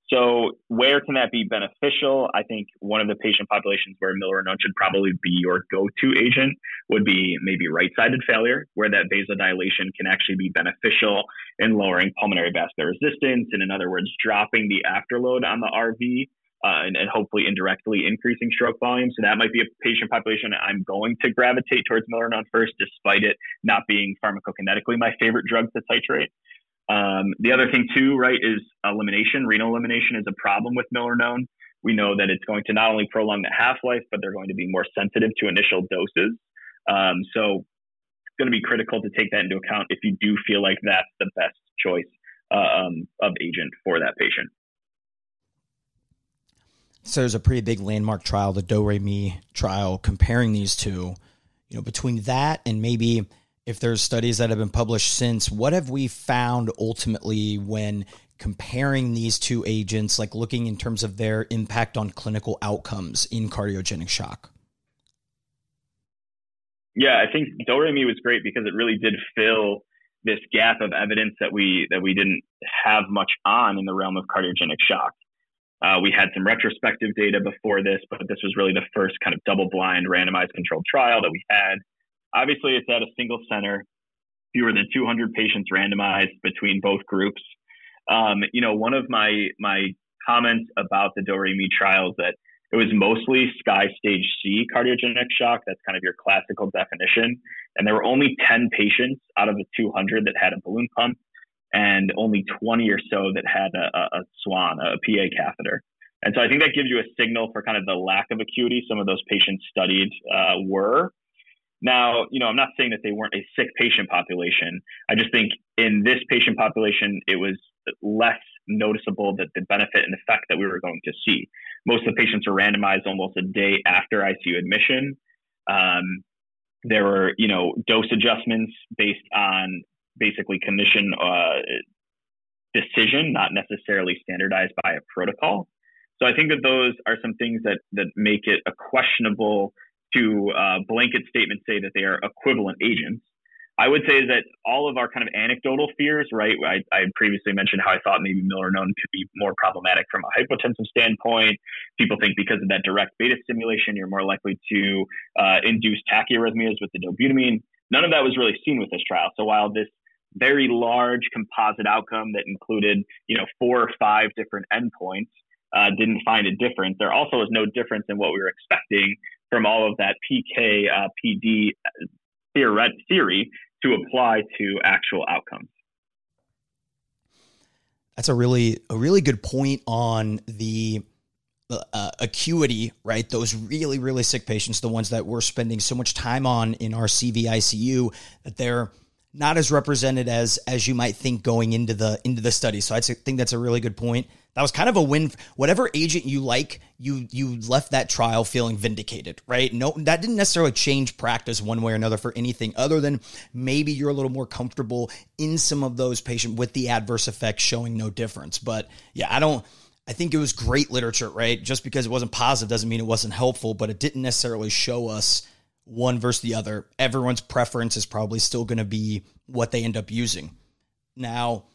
So, where can that be beneficial? I think one of the patient populations where milrinone should probably be your go-to agent would be maybe right-sided failure, where that vasodilation can actually be beneficial in lowering pulmonary vascular resistance, and in other words, dropping the afterload on the RV uh, and, and, hopefully indirectly increasing stroke volume. So that might be a patient population I'm going to gravitate towards milrinone first, despite it not being pharmacokinetically my favorite drug to titrate. Um, the other thing too, right, is elimination. Renal elimination is a problem with milrinone. We know that it's going to not only prolong the half life, but they're going to be more sensitive to initial doses. Um, so it's going to be critical to take that into account if you do feel like that's the best choice uh, um, of agent for that patient. So there's a pretty big landmark trial, the DOREMI trial, comparing these two. You know, between that and maybe if there's studies that have been published since, what have we found ultimately when comparing these two agents, like looking in terms of their impact on clinical outcomes in cardiogenic shock? Yeah, I think DOREMI was great because it really did fill this gap of evidence that we that we didn't have much on in the realm of cardiogenic shock. Uh, we had some retrospective data before this, but this was really the first kind of double blind randomized controlled trial that we had. Obviously, it's at a single center, fewer than 200 patients randomized between both groups. Um, you know, one of my my comments about the DOREMI trials that it was mostly SCAI stage C cardiogenic shock. That's kind of your classical definition. And there were only 10 patients out of the 200 that had a balloon pump and only 20 or so that had a, a, swan, a PA catheter. And so I think that gives you a signal for kind of the lack of acuity some of those patients studied uh, were. Now, you know, I'm not saying that they weren't a sick patient population. I just think in this patient population, it was less noticeable that the benefit and effect that we were going to see. Most of the patients were randomized almost a day after ICU admission. Um, there were, you know, dose adjustments based on basically clinician uh, decision, not necessarily standardized by a protocol. So I think that those are some things that that make it a questionable to uh, blanket statement say that they are equivalent agents. I would say that all of our kind of anecdotal fears, right? I, I previously mentioned how I thought maybe milrinone could be more problematic from a hypotensive standpoint. People think because of that direct beta stimulation, you're more likely to uh, induce tachyarrhythmias with the dobutamine. None of that was really seen with this trial. So while this very large composite outcome that included, you know, four or five different endpoints uh, didn't find a difference, there also was no difference in what we were expecting from all of that PK uh, PD theory to apply to actual outcomes. That's a really a really good point on the uh, acuity, right? Those really really sick patients, the ones that we're spending so much time on in our CVICU, that they're not as represented as as you might think going into the into the study. So I think that's a really good point. That was kind of a win. Whatever agent you like, you you left that trial feeling vindicated, right? No, that didn't necessarily change practice one way or another for anything other than maybe you're a little more comfortable in some of those patients with the adverse effects showing no difference. But yeah, I don't. I think it was great literature, right? Just because it wasn't positive doesn't mean it wasn't helpful, but it didn't necessarily show us one versus the other. Everyone's preference is probably still going to be what they end up using. Now,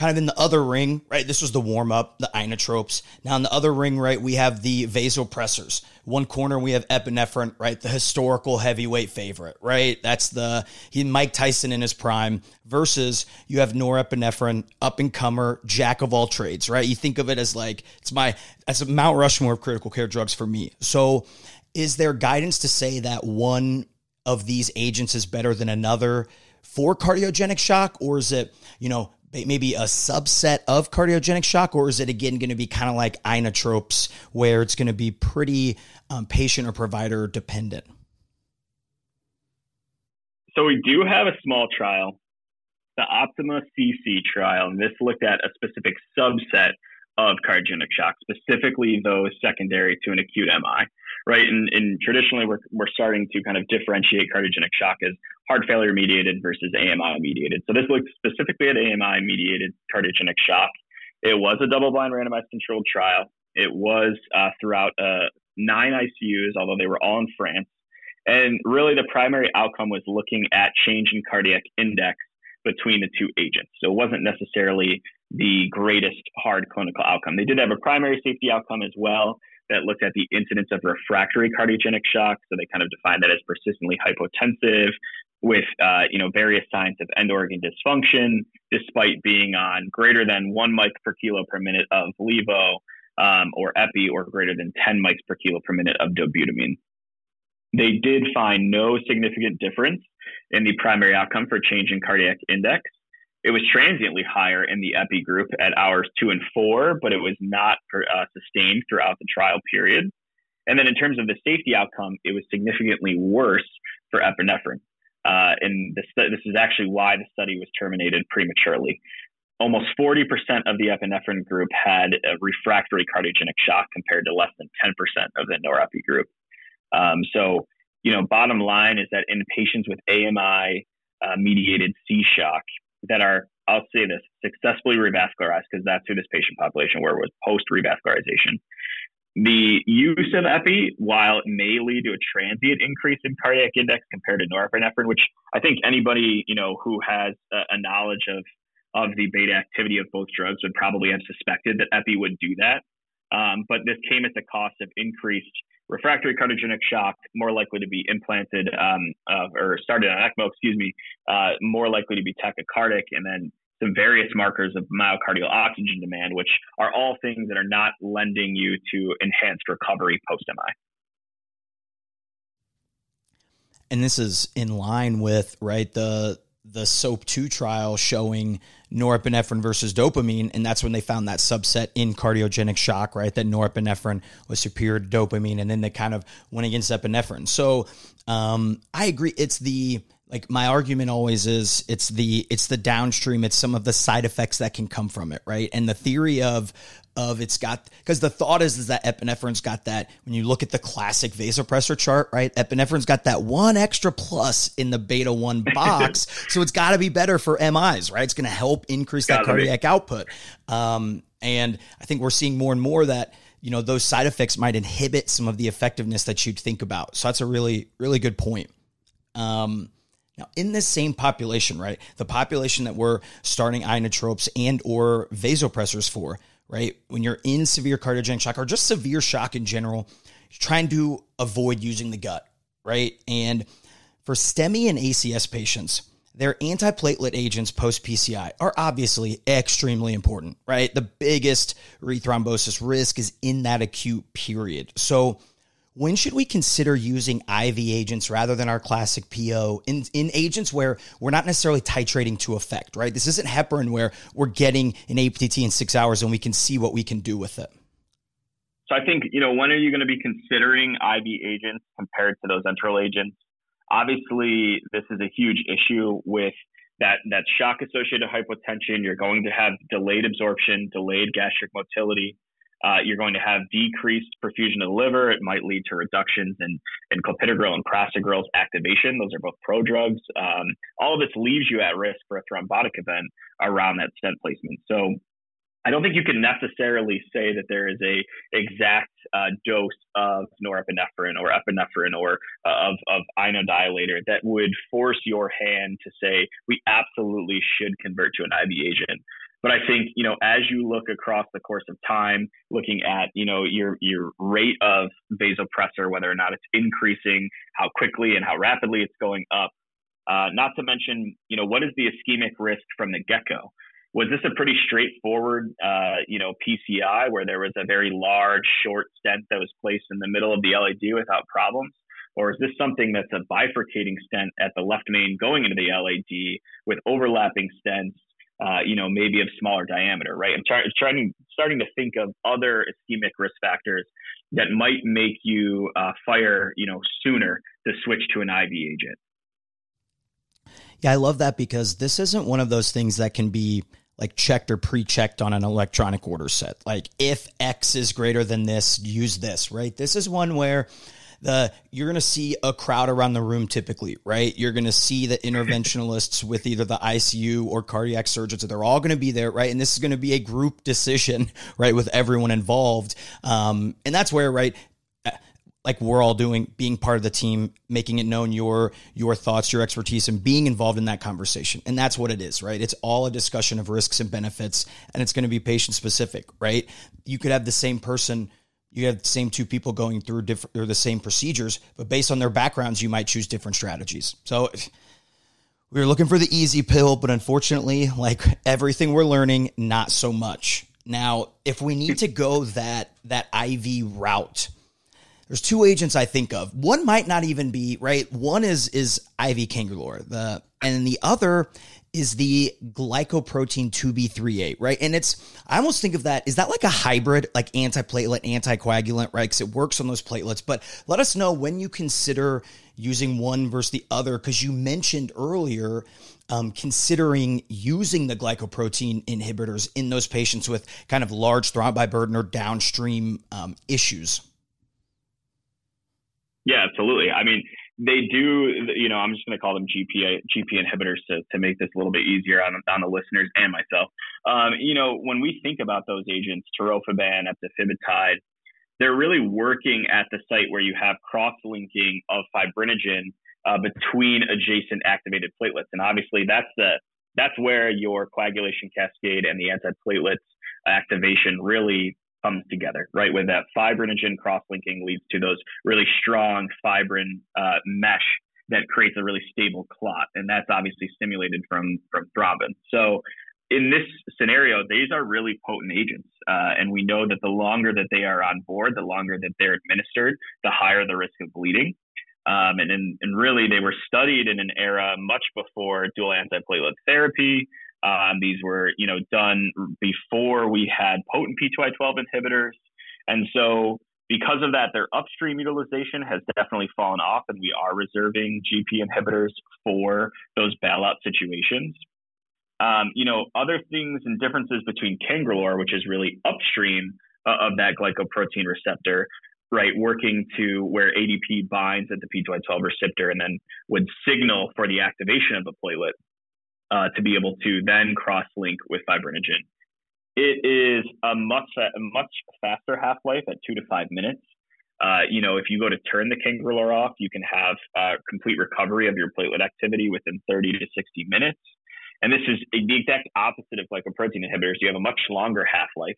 kind of in the other ring, right? This was the warm up, the inotropes. Now in the other ring, right, we have the vasopressors. One corner we have epinephrine, right? The historical heavyweight favorite, right? That's the he Mike Tyson in his prime. Versus you have norepinephrine, up and comer, jack of all trades, right? You think of it as like it's my as a Mount Rushmore of critical care drugs for me. So is there guidance to say that one of these agents is better than another for cardiogenic shock, or is it, you know, maybe a subset of cardiogenic shock, or is it again going to be kind of like inotropes where it's going to be pretty um, patient or provider dependent? So we do have a small trial, the Optima CC trial, and this looked at a specific subset of cardiogenic shock, specifically those secondary to an acute MI, right? And, and traditionally, we're, we're starting to kind of differentiate cardiogenic shock as heart failure mediated versus AMI mediated. So this looked specifically at AMI mediated cardiogenic shock. It was a double blind randomized controlled trial. It was uh, throughout uh, nine ICUs, although they were all in France. And really, the primary outcome was looking at change in cardiac index between the two agents. So it wasn't necessarily the greatest hard clinical outcome. They did have a primary safety outcome as well that looked at the incidence of refractory cardiogenic shock. So they kind of defined that as persistently hypotensive with uh, you know various signs of end organ dysfunction, despite being on greater than one mic per kilo per minute of levo um, or epi, or greater than 10 mics per kilo per minute of dobutamine. They did find no significant difference in the primary outcome for change in cardiac index. It was transiently higher in the epi group at hours two and four, but it was not uh, sustained throughout the trial period. And then in terms of the safety outcome, it was significantly worse for epinephrine. Uh, and this, this is actually why the study was terminated prematurely. Almost 40% of the epinephrine group had a refractory cardiogenic shock compared to less than 10% of the norepi group. Um, so, you know, bottom line is that in patients with AMI uh, mediated C shock that are, I'll say this, successfully revascularized, because that's who this patient population were, was post revascularization. The use of epi, while it may lead to a transient increase in cardiac index compared to norepinephrine, which I think anybody you know who has a, a knowledge of of the beta activity of both drugs would probably have suspected that epi would do that. Um, but this came at the cost of increased refractory cardiogenic shock, more likely to be implanted um, uh, or started on ECMO, excuse me, uh, more likely to be tachycardic, and then some various markers of myocardial oxygen demand, which are all things that are not lending you to enhanced recovery post MI. And this is in line with right the the SOAP 2 trial showing norepinephrine versus dopamine. And that's when they found that subset in cardiogenic shock, right? That norepinephrine was superior to dopamine. And then they kind of went against epinephrine. So um, I agree. It's the, like my argument always is it's the it's the downstream it's some of the side effects that can come from it right and the theory of of it's got because the thought is is that epinephrine's got that when you look at the classic vasopressor chart right epinephrine's got that one extra plus in the beta 1 box. So it's got to be better for mis right? It's going to help increase that cardiac be. output. Um, and i think we're seeing more and more that you know those side effects might inhibit some of the effectiveness that you'd think about. So that's a really really good point. Um, now, in this same population, right, the population that we're starting inotropes and or vasopressors for, right, when you're in severe cardiogenic shock or just severe shock in general, trying to avoid using the gut, right? And for STEMI and ACS patients, their antiplatelet agents post PCI are obviously extremely important, right? The biggest rethrombosis risk is in that acute period. So when should we consider using IV agents rather than our classic PO in, in agents where we're not necessarily titrating to effect, right? This isn't heparin where we're getting an APTT in six hours and we can see what we can do with it. So I think, you know, when are you going to be considering IV agents compared to those enteral agents? Obviously, this is a huge issue with that, that shock associated hypotension. You're going to have delayed absorption, delayed gastric motility. Uh, you're going to have decreased perfusion of the liver. It might lead to reductions in, in clopidogrel and prasugrel's activation. Those are both prodrugs. Um, all of this leaves you at risk for a thrombotic event around that stent placement. So I don't think you can necessarily say that there is a exact uh, dose of norepinephrine or epinephrine or uh, of, of inodilator that would force your hand to say we absolutely should convert to an IV agent. But I think, you know, as you look across the course of time, looking at, you know, your your rate of vasopressor, whether or not it's increasing, how quickly and how rapidly it's going up, uh, not to mention, you know, what is the ischemic risk from the get-go? Was this a pretty straightforward, uh, you know, PCI where there was a very large short stent that was placed in the middle of the LAD without problems? Or is this something that's a bifurcating stent at the left main going into the LAD with overlapping stents uh, you know, maybe of smaller diameter, right? I'm trying, trying, starting to think of other ischemic risk factors that might make you uh, fire, you know, sooner to switch to an IV agent. Yeah, I love that because this isn't one of those things that can be like checked or pre-checked on an electronic order set. Like if X is greater than this, use this, right? This is one where the you're going to see a crowd around the room typically, right? You're going to see the interventionalists with either the ICU or cardiac surgeons. They're all going to be there, right? And this is going to be a group decision, right, with everyone involved. Um, and that's where, right, like we're all doing being part of the team making it known your your thoughts your expertise and being involved in that conversation and that's what it is right it's all a discussion of risks and benefits and it's going to be patient specific right you could have the same person you have the same two people going through different or the same procedures, but based on their backgrounds, you might choose different strategies. So we were looking for the easy pill, but unfortunately, like everything we're learning, not so much. Now, if we need to go that that IV route, there's two agents I think of. One might not even be right. One is is IV cangrelor, the and the other is the glycoprotein 2B/3A, right? And it's, I almost think of that, is that like a hybrid, like antiplatelet, anticoagulant, right? Because it works on those platelets. But let us know when you consider using one versus the other, because you mentioned earlier um, considering using the glycoprotein inhibitors in those patients with kind of large thrombi burden or downstream um, issues. Yeah, absolutely. I mean, they do, you know, I'm just going to call them GP GP inhibitors to, to make this a little bit easier on, on the listeners and myself. Um, you know, when we think about those agents, tirofiban, eptifibatide, they're really working at the site where you have cross-linking of fibrinogen uh, between adjacent activated platelets, and obviously that's the that's where your coagulation cascade and the antiplatelets activation really comes together, right? With that fibrinogen cross-linking leads to those really strong fibrin uh, mesh that creates a really stable clot, and that's obviously stimulated from from thrombin. So in this scenario, these are really potent agents, uh, and we know that the longer that they are on board, the longer that they're administered, the higher the risk of bleeding. Um, and, and really, they were studied in an era much before dual antiplatelet therapy, um, these were, you know, done before we had potent P2Y12 inhibitors. And so Because of that, their upstream utilization has definitely fallen off, and we are reserving GP inhibitors for those bailout situations. Um, you know, other things and differences between Cangrelor, which is really upstream uh, of that glycoprotein receptor, right, working to where ADP binds at the P2Y12 receptor and then would signal for the activation of the platelet uh, to be able to then cross link with fibrinogen. It is a much a much faster half life at two to five minutes. Uh, you know, if you go to turn the Cangrelor off, you can have uh, complete recovery of your platelet activity within 30 to 60 minutes. And this is the exact opposite of glycoprotein inhibitors. You have a much longer half life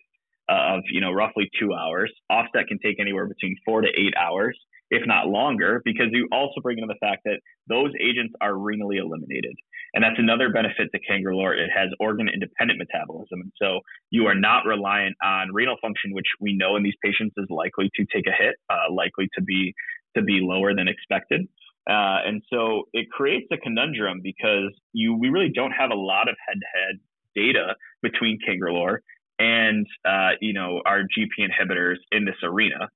uh, of you know roughly two hours. Offset can take anywhere between four to eight hours, if not longer, because you also bring in the fact that those agents are renally eliminated. And that's another benefit to Cangrelor. It has organ independent metabolism. And so you are not reliant on renal function, which we know in these patients is likely to take a hit, uh, likely to be to be lower than expected. Uh, and so it creates a conundrum because you we really don't have a lot of head to head data between Cangrelor and uh, you know our GP inhibitors in this arena.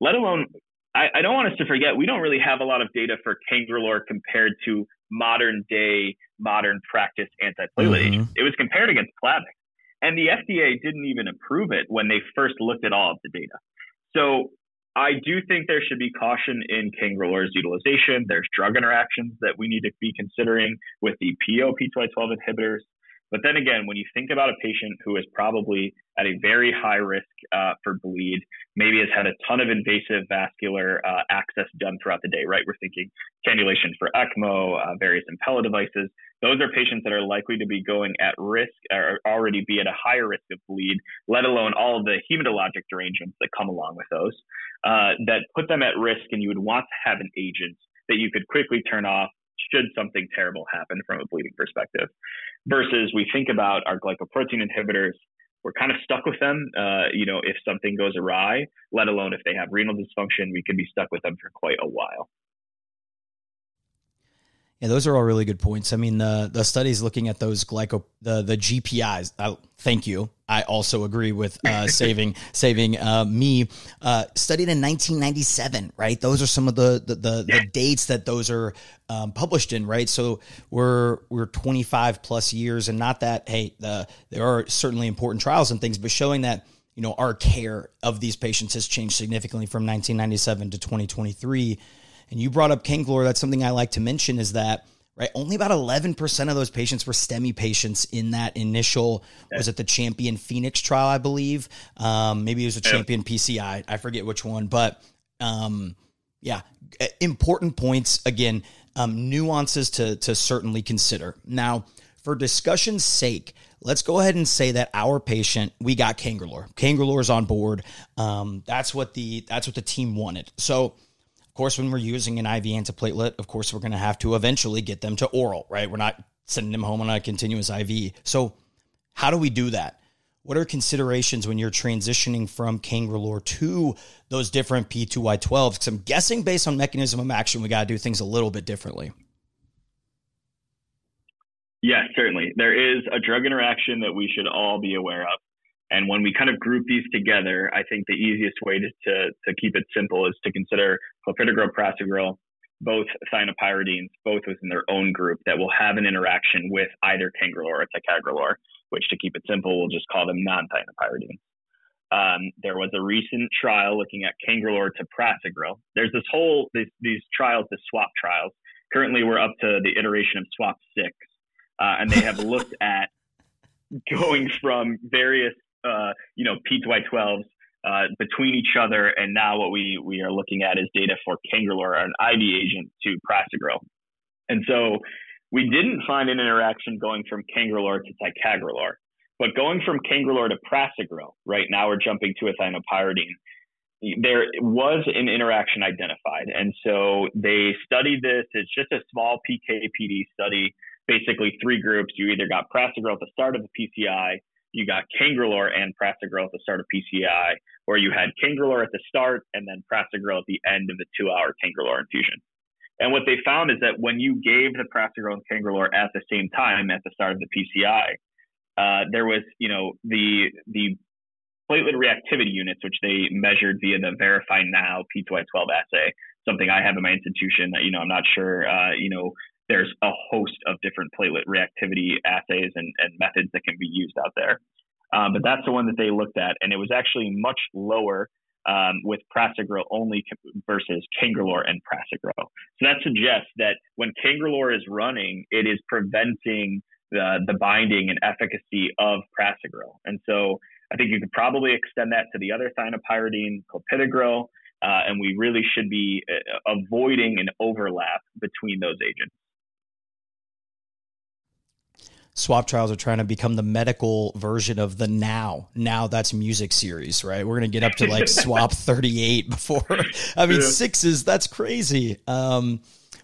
Let alone, I, I, don't want us to forget we don't really have a lot of data for Cangrelor compared to modern day, modern practice antiplatelet mm-hmm. agents. It was compared against Plavix, and the FDA didn't even approve it when they first looked at all of the data. So I do think there should be caution in Cangrelor's utilization. There's drug interactions that we need to be considering with the PO P2Y12 inhibitors. But then again, when you think about a patient who is probably at a very high risk uh, for bleed, maybe has had a ton of invasive vascular uh, access done throughout the day, right? We're thinking cannulation for ECMO, uh, various Impella devices. Those are patients that are likely to be going at risk or already be at a higher risk of bleed, let alone all the hematologic derangements that come along with those, uh, that put them at risk. And you would want to have an agent that you could quickly turn off should something terrible happen from a bleeding perspective. Versus we think about our glycoprotein inhibitors, we're kind of stuck with them. Uh, you know, if something goes awry, let alone if they have renal dysfunction, we could be stuck with them for quite a while. Yeah, those are all really good points. I mean, the the studies looking at those glyco the the GPIs. I, thank you. I also agree with uh, saving saving uh, me. Uh, studied in 1997, right? Those are some of the the, the, the dates that those are um, published in, right? So we're we're 25 plus years, and not that hey, the, there are certainly important trials and things, but showing that you know our care of these patients has changed significantly from 1997 to 2023 and you brought up Cangrelor. That's something I like to mention is that right only about 11% of those patients were STEMI patients in that initial was it the champion Phoenix trial I believe? Um, maybe it was a champion PCI I. Forget which one but um, yeah important points again um, nuances to to certainly consider. Now for discussion's sake let's go ahead and say that our patient we got Cangrelor is on board. Um, that's what the that's what the team wanted. So of course, when we're using an IV antiplatelet, of course, we're going to have to eventually get them to oral, right? We're not sending them home on a continuous IV. So, how do we do that? What are considerations when you're transitioning from Cangrelor to those different P2Y12s? Because I'm guessing based on mechanism of action, we got to do things a little bit differently. Yes, certainly. There is a drug interaction that we should all be aware of. And when we kind of group these together, I think the easiest way to, to, to keep it simple is to consider clopidogrel, prasugrel, both thienopyridines, both within their own group that will have an interaction with either cangrelor or ticagrelor, which to keep it simple, we'll just call them non-thienopyridines. Um, there was a recent trial looking at cangrelor to prasugrel. There's this whole, these, these trials, the SWAP trials. Currently, we're up to the iteration of SWAP 6, uh, and they have looked at going from various uh, you know, P2Y12s uh, between each other. And now what we, we are looking at is data for Cangrelor, an IV agent, to Prasugrel. And so we didn't find an interaction going from Cangrelor to Ticagrelor. But going from Cangrelor to Prasugrel, right now we're jumping to a thienopyridine. There was an interaction identified. And so they studied this. It's just a small PK/PD study, basically three groups. You either got Prasugrel at the start of the PCI, you got Cangrelor and Prasugrel at the start of PCI, where you had Cangrelor at the start and then Prasugrel at the end of the two-hour Cangrelor infusion. And what they found is that when you gave the Prasugrel and Cangrelor at the same time at the start of the PCI, uh, there was, you know, the the platelet reactivity units, which they measured via the VerifyNow P2Y12 assay, something I have in my institution. That, you know, I'm not sure, uh, you know, there's a host of different platelet reactivity assays and, and methods that can be used out there. Um, but that's the one that they looked at, and it was actually much lower um, with prasugrel only versus Cangrelor and prasugrel. So that suggests that when Cangrelor is running, it is preventing the, the binding and efficacy of prasugrel. And so I think you could probably extend that to the other thienopyridine, clopidogrel, uh, and we really should be uh, avoiding an overlap between those agents. Swap trials are trying to become the medical version of the now now that's music series right we're going to get up to like swap 38 before i mean yeah. sixes that's crazy um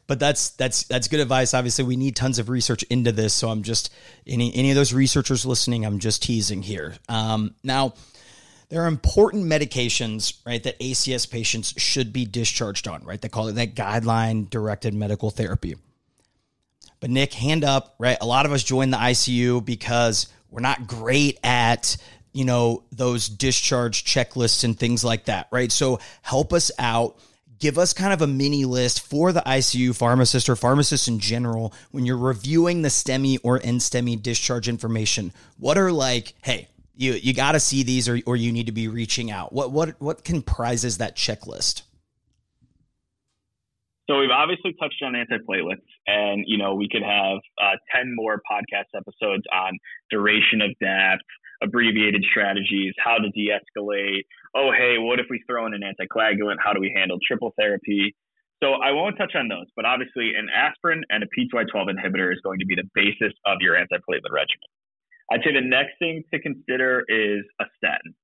but that's that's that's good advice obviously we need tons of research into this so i'm just any any of those researchers listening i'm just teasing here um now there are important medications, right, that ACS patients should be discharged on, right? They call it that guideline directed medical therapy. But Nick, hand up, right? A lot of us join the ICU because we're not great at you know those discharge checklists and things like that, right? So help us out. Give us kind of a mini list for the ICU pharmacist or pharmacist in general when you're reviewing the STEMI or NSTEMI discharge information. What are like, hey, you you got to see these or, or you need to be reaching out. What what what comprises that checklist? So we've obviously touched on antiplatelets, and you know we could have uh, ten more podcast episodes on duration of DAPT, abbreviated strategies, how to de-escalate. Oh, hey, what if we throw in an anticoagulant? How do we handle triple therapy? So I won't touch on those, but obviously an aspirin and a P2Y12 inhibitor is going to be the basis of your antiplatelet regimen. I'd say the next thing to consider is a statin.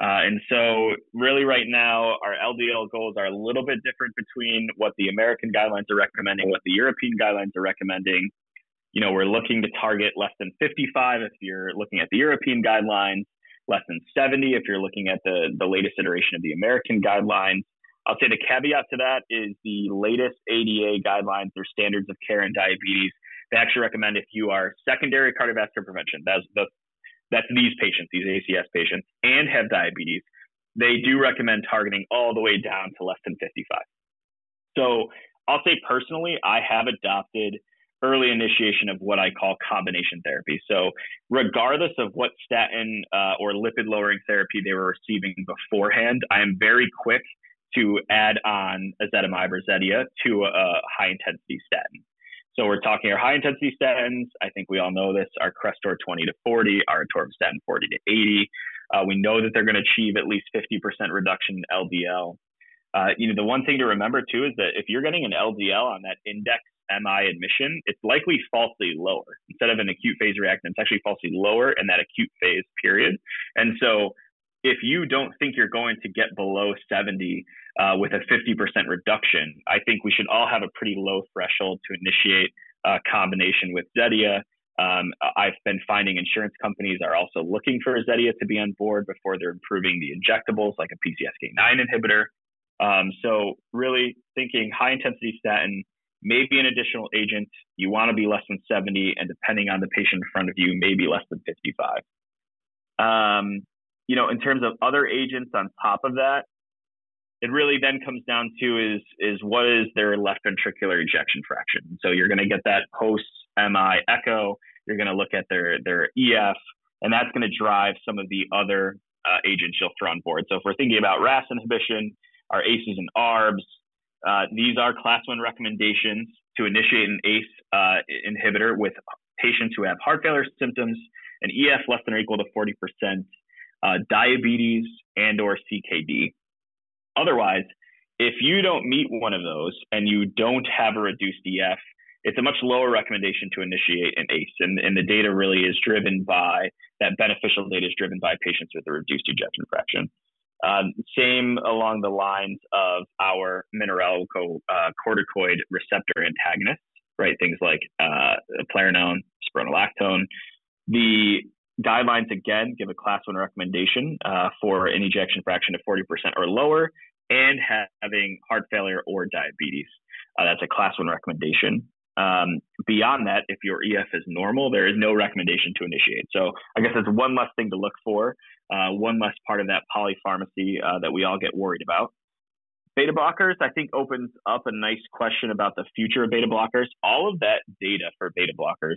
Uh, and so, really, right now, our LDL goals are a little bit different between what the American guidelines are recommending, what the European guidelines are recommending. You know, we're looking to target less than 55 if you're looking at the European guidelines, less than 70 if you're looking at the, the latest iteration of the American guidelines. I'll say the caveat to that is the latest ADA guidelines or standards of care in diabetes. They actually recommend if you are secondary cardiovascular prevention, that's the that's these patients, these ACS patients, and have diabetes, they do recommend targeting all the way down to less than 55. So I'll say personally, I have adopted early initiation of what I call combination therapy. So regardless of what statin uh, or lipid lowering therapy they were receiving beforehand, I am very quick to add on ezetimibe or Zetia to a high intensity statin. So we're talking our high intensity statins. I think we all know this. Our Crestor 20 to 40, our atorvastatin 40 to 80. Uh, we know that they're going to achieve at least 50% reduction in LDL. Uh, you know, the one thing to remember too is that if you're getting an LDL on that index MI admission, it's likely falsely lower. Instead of an acute phase reactant, it's actually falsely lower in that acute phase period. And so if you don't think you're going to get below 70 uh, with a 50% reduction, I think we should all have a pretty low threshold to initiate a combination with Zetia. Um, I've been finding insurance companies are also looking for Zetia to be on board before they're improving the injectables like a PCSK9 inhibitor. Um, so really thinking high intensity statin, maybe an additional agent. You want to be less than 70, and depending on the patient in front of you, maybe less than 55. Um, you know, in terms of other agents on top of that, it really then comes down to is is what is their left ventricular ejection fraction. So you're going to get that post MI echo. You're going to look at their their EF, and that's going to drive some of the other uh, agents you'll throw on board. So if we're thinking about RAS inhibition, our ACEs and ARBs, uh, these are class one recommendations to initiate an ACE uh, inhibitor with patients who have heart failure symptoms, an EF less than or equal to 40 percent, uh, diabetes, and or CKD. Otherwise, if you don't meet one of those and you don't have a reduced EF, it's a much lower recommendation to initiate an ACE. And, and the data really is driven by that beneficial data is driven by patients with a reduced ejection fraction. Um, same along the lines of our mineralocorticoid uh, receptor antagonists, right? Things like uh, eplerenone, spironolactone. The guidelines again give a class one recommendation uh, for an ejection fraction of 40% or lower and having heart failure or diabetes. Uh, that's a class one recommendation. Um, beyond that, if your EF is normal, there is no recommendation to initiate. So I guess that's one less thing to look for, uh, one less part of that polypharmacy uh, that we all get worried about. Beta blockers, I think, opens up a nice question about the future of beta blockers. All of that data for beta blockers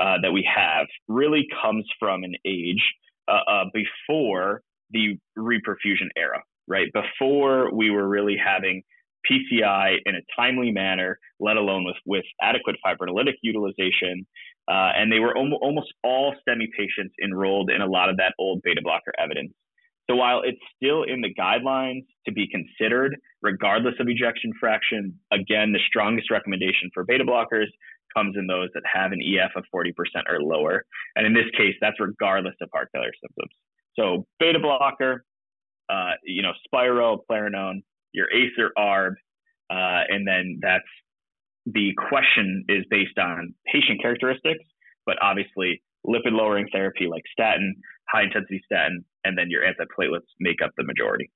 uh, that we have really comes from an age uh, uh, before the reperfusion era, right? Before we were really having PCI in a timely manner, let alone with, with adequate fibrinolytic utilization. Uh, and they were om- almost all STEMI patients enrolled in a lot of that old beta blocker evidence. So while it's still in the guidelines to be considered, regardless of ejection fraction, again, the strongest recommendation for beta blockers comes in those that have an EF of 40% or lower. And in this case, that's regardless of heart failure symptoms. So beta blocker, uh, you know, Spiro, eplerenone, your ACE or ARB, uh, and then that's the question is based on patient characteristics, but obviously lipid lowering therapy like statin, high intensity statin, and then your antiplatelets make up the majority.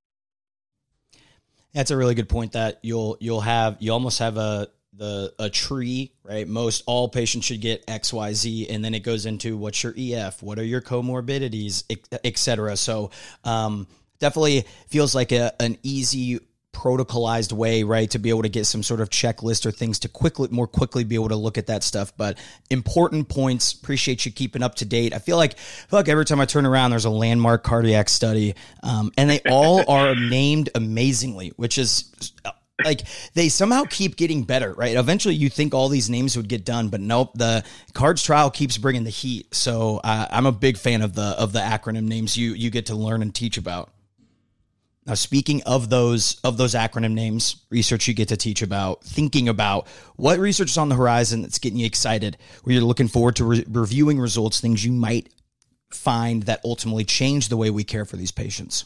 That's a really good point. That you'll you'll have you almost have a the a tree, right? Most all patients should get X, Y, Z, and then it goes into what's your EF, what are your comorbidities, etc. So um, definitely feels like a, an easy protocolized way, right, to be able to get some sort of checklist or things to quickly, more quickly be able to look at that stuff. But important points. Appreciate you keeping up to date. I feel like, I feel like every time I turn around, there's a landmark cardiac study, um, and they all are named amazingly, which is like they somehow keep getting better, right? Eventually, you think all these names would get done, but nope. The cards trial keeps bringing the heat. So uh, I'm a big fan of the of the acronym names you you get to learn and teach about. Now, speaking of those of those acronym names, research you get to teach about, thinking about what research is on the horizon that's getting you excited, where you're looking forward to re- reviewing results, things you might find that ultimately change the way we care for these patients.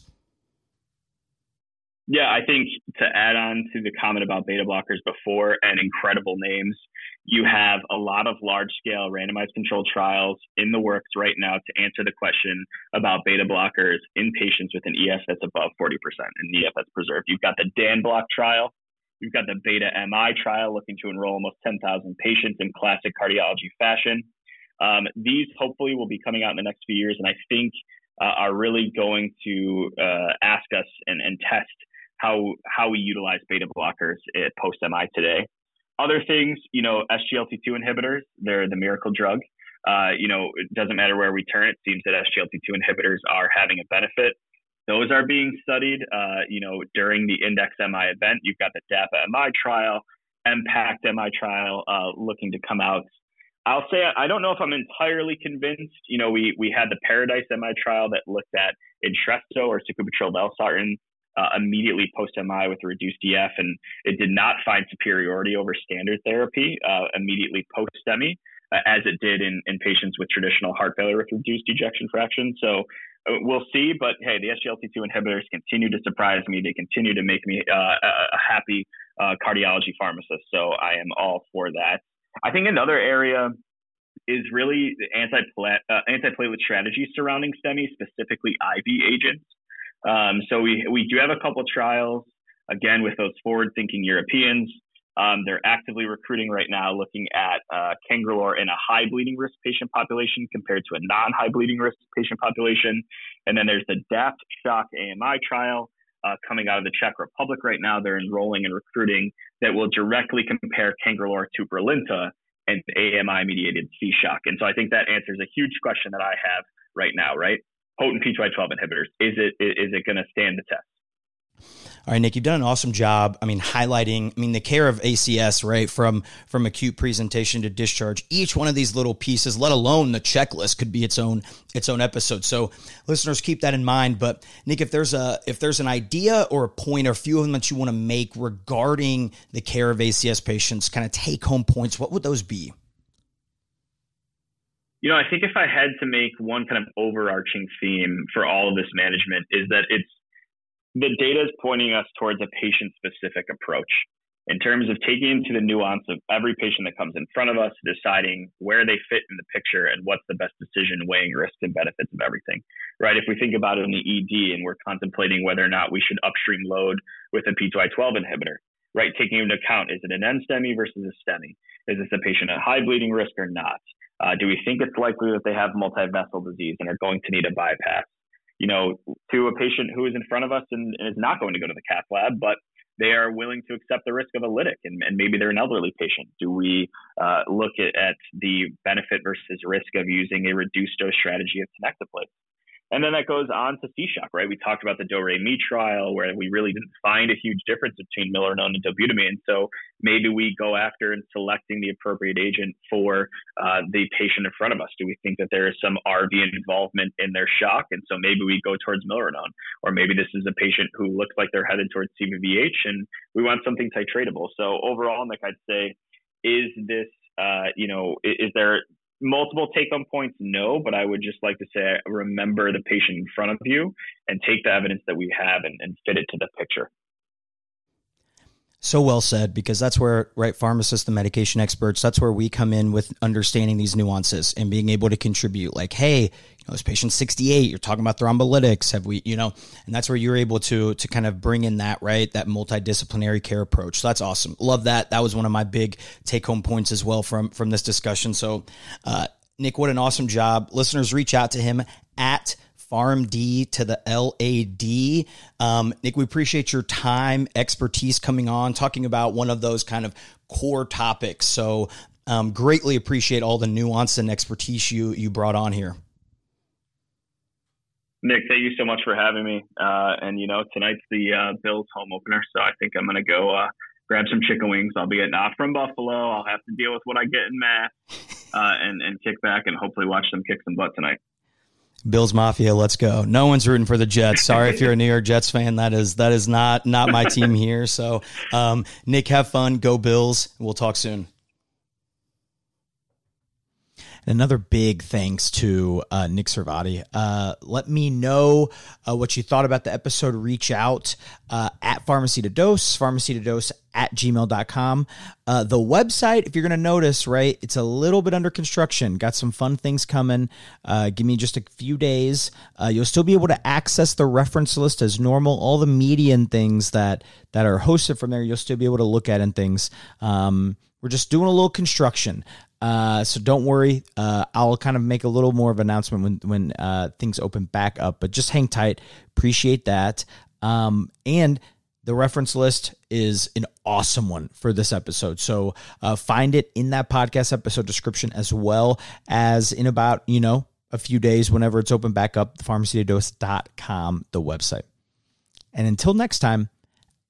Yeah, I think to add on to the comment about beta blockers before and incredible names, you have a lot of large scale randomized controlled trials in the works right now to answer the question about beta blockers in patients with an EF that's above 40% and EF that's preserved. You've got the DANBLOCK trial. You've got the beta MI trial looking to enroll almost 10,000 patients in classic cardiology fashion. Um, these hopefully will be coming out in the next few years, and I think uh, are really going to uh, ask us and, and test how how we utilize beta blockers at post MI today. Other things, you know, SGLT2 inhibitors, they're the miracle drug. Uh, you know, it doesn't matter where we turn, it seems that SGLT2 inhibitors are having a benefit. Those are being studied, uh, you know, during the Index MI event. You've got the DAPA MI trial, EMPACT-MI trial uh, looking to come out. I'll say I don't know if I'm entirely convinced. You know, we we had the Paradise MI trial that looked at Entresto or sacubitril valsartan uh, immediately post MI with reduced EF, and it did not find superiority over standard therapy uh, immediately post STEMI, uh, as it did in, in patients with traditional heart failure with reduced ejection fraction. So uh, we'll see, but hey, the SGLT2 inhibitors continue to surprise me. They continue to make me uh, a, happy uh, cardiology pharmacist. So I am all for that. I think another area is really the antiplatelet strategy surrounding STEMI, specifically IV agents. Um, so we we do have a couple trials again with those forward-thinking Europeans. Um, they're actively recruiting right now, looking at uh, in a high bleeding risk patient population compared to a non-high bleeding risk patient population. And then there's the DAPT Shock AMI trial uh, coming out of the Czech Republic right now. They're enrolling and recruiting that will directly compare Cangrelor to Brilinta and AMI mediated C shock. And so I think that answers a huge question that I have right now, right? Potent P2Y12 inhibitors. Is it is it going to stand the test? All right, Nick, you've done an awesome job. I mean, highlighting, I mean, the care of ACS, right, from from acute presentation to discharge. Each one of these little pieces, let alone the checklist, could be its own its own episode. So, listeners, keep that in mind. But Nick, if there's a if there's an idea or a point or a few of them that you want to make regarding the care of ACS patients, kind of take home points, what would those be? You know, I think if I had to make one kind of overarching theme for all of this management is that it's the data is pointing us towards a patient specific approach in terms of taking into the nuance of every patient that comes in front of us, deciding where they fit in the picture and what's the best decision, weighing risks and benefits of everything. Right? If we think about it in the ED and we're contemplating whether or not we should upstream load with a P2Y12 inhibitor, right? Taking into account, is it an NSTEMI versus a STEMI? Is this a patient at high bleeding risk or not? Uh, do we think it's likely that they have multivessel disease and are going to need a bypass? You know, to a patient who is in front of us and, and is not going to go to the cath lab, but they are willing to accept the risk of a lytic and, and maybe they're an elderly patient. Do we uh, look at, at, the benefit versus risk of using a reduced dose strategy of tenecteplase? And then that goes on to C-Shock, right? We talked about the DOREMI trial where we really didn't find a huge difference between milrinone and dobutamine. So maybe we go after and selecting the appropriate agent for uh, the patient in front of us. Do we think that there is some RV involvement in their shock? And so maybe we go towards milrinone. Or maybe this is a patient who looks like they're headed towards CVVH and we want something titratable. So overall, Nick, I'd say, is this uh, you know, is, is there multiple take home points no but i would just like to say remember the patient in front of you and take the evidence that we have and, and fit it to the picture so well said, because that's where, right, pharmacists, the medication experts, that's where we come in with understanding these nuances and being able to contribute. Like, hey, know, this patient's 68, you're talking about thrombolytics. Have we, you know, and that's where you're able to, to kind of bring in that, right, that multidisciplinary care approach. So that's awesome. Love that. That was one of my big take home points as well from, from this discussion. So, uh, Nick, what an awesome job. Listeners, reach out to him at PharmD to the LAD. Um, Nick, we appreciate your time, expertise coming on, talking about one of those kind of core topics. So, um, greatly appreciate all the nuance and expertise you you brought on here. Nick, thank you so much for having me. Uh, and you know, tonight's the uh, Bills home opener, so I think I'm going to go uh, grab some chicken wings. I'll be not from Buffalo. I'll have to deal with what I get in Mass, uh, and and kick back and hopefully watch them kick some butt tonight. Bills Mafia, let's go. No one's rooting for the Jets. Sorry if you're a New York Jets fan. That is that is not not my team here. So, um, Nick, have fun. Go Bills. We'll talk soon. Another big thanks to uh, Nick Servati. Uh, let me know uh, what you thought about the episode. Reach out uh, at pharmacy to dose, pharmacy to dose at gmail.com. Uh, the website, if you're going to notice, right, it's a little bit under construction. Got some fun things coming. Uh, give me just a few days. you'll still be able to access the reference list as normal. All the media and things that, that are hosted from there, you'll still be able to look at and things. Um, we're just doing a little construction. Uh, so don't worry. Uh, I'll kind of make a little more of an announcement when when uh, things open back up. But just hang tight. Appreciate that. Um, and the reference list is an awesome one for this episode. So uh, find it in that podcast episode description as well as in about you know a few days whenever it's open back up. Pharmacydose.com, the website. And until next time,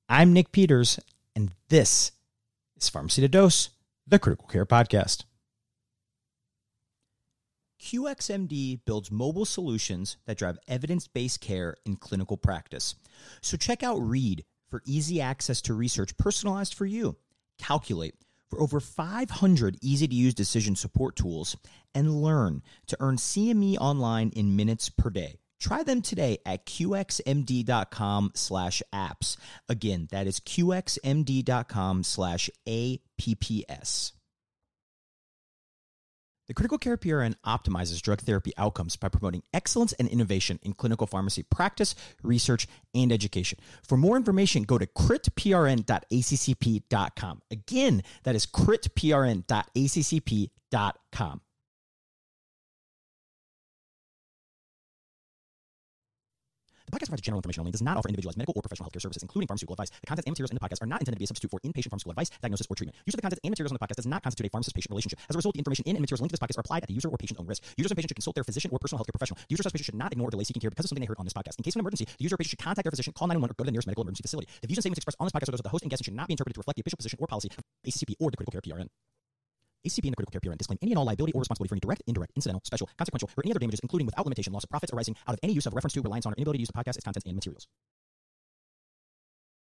I'm Nick Peters, and this is Pharmacy to Dose, the Critical Care Podcast. QXMD builds mobile solutions that drive evidence based care in clinical practice. So check out Read for easy access to research personalized for you, Calculate for over 500 easy to use decision support tools, and Learn to earn CME online in minutes per day. Try them today at qxmd.com slash apps. Again, that is qxmd.com slash apps. The Critical Care PRN optimizes drug therapy outcomes by promoting excellence and innovation in clinical pharmacy practice, research, and education. For more information, go to critprn.accp.com. Again, that is critprn.accp.com. The podcast provides general information only and does not offer individualized medical or professional healthcare services, including pharmaceutical advice. The contents and materials in the podcast are not intended to be a substitute for inpatient pharmaceutical advice, diagnosis, or treatment. Use of the contents and materials in the podcast does not constitute a pharmacist-patient relationship. As a result, the information in and materials linked to this podcast are applied at the user or patient's own risk. Users and patients should consult their physician or personal healthcare professional. Users and patients should not ignore or delay seeking care because of something they heard on this podcast. In case of an emergency, the user or patient should contact their physician, call 911, or go to the nearest medical emergency facility. The views and statements expressed on this podcast are those of the host and guests and should not be interpreted to reflect the official position or policy of ACCP or the Critical Care PRN. ACP and the critical care PRN disclaim any and all liability or responsibility for any direct, indirect, incidental, special, consequential, or any other damages, including without limitation, loss of profits arising out of any use of reference to, reliance on, or inability to use the podcast, its contents, and materials.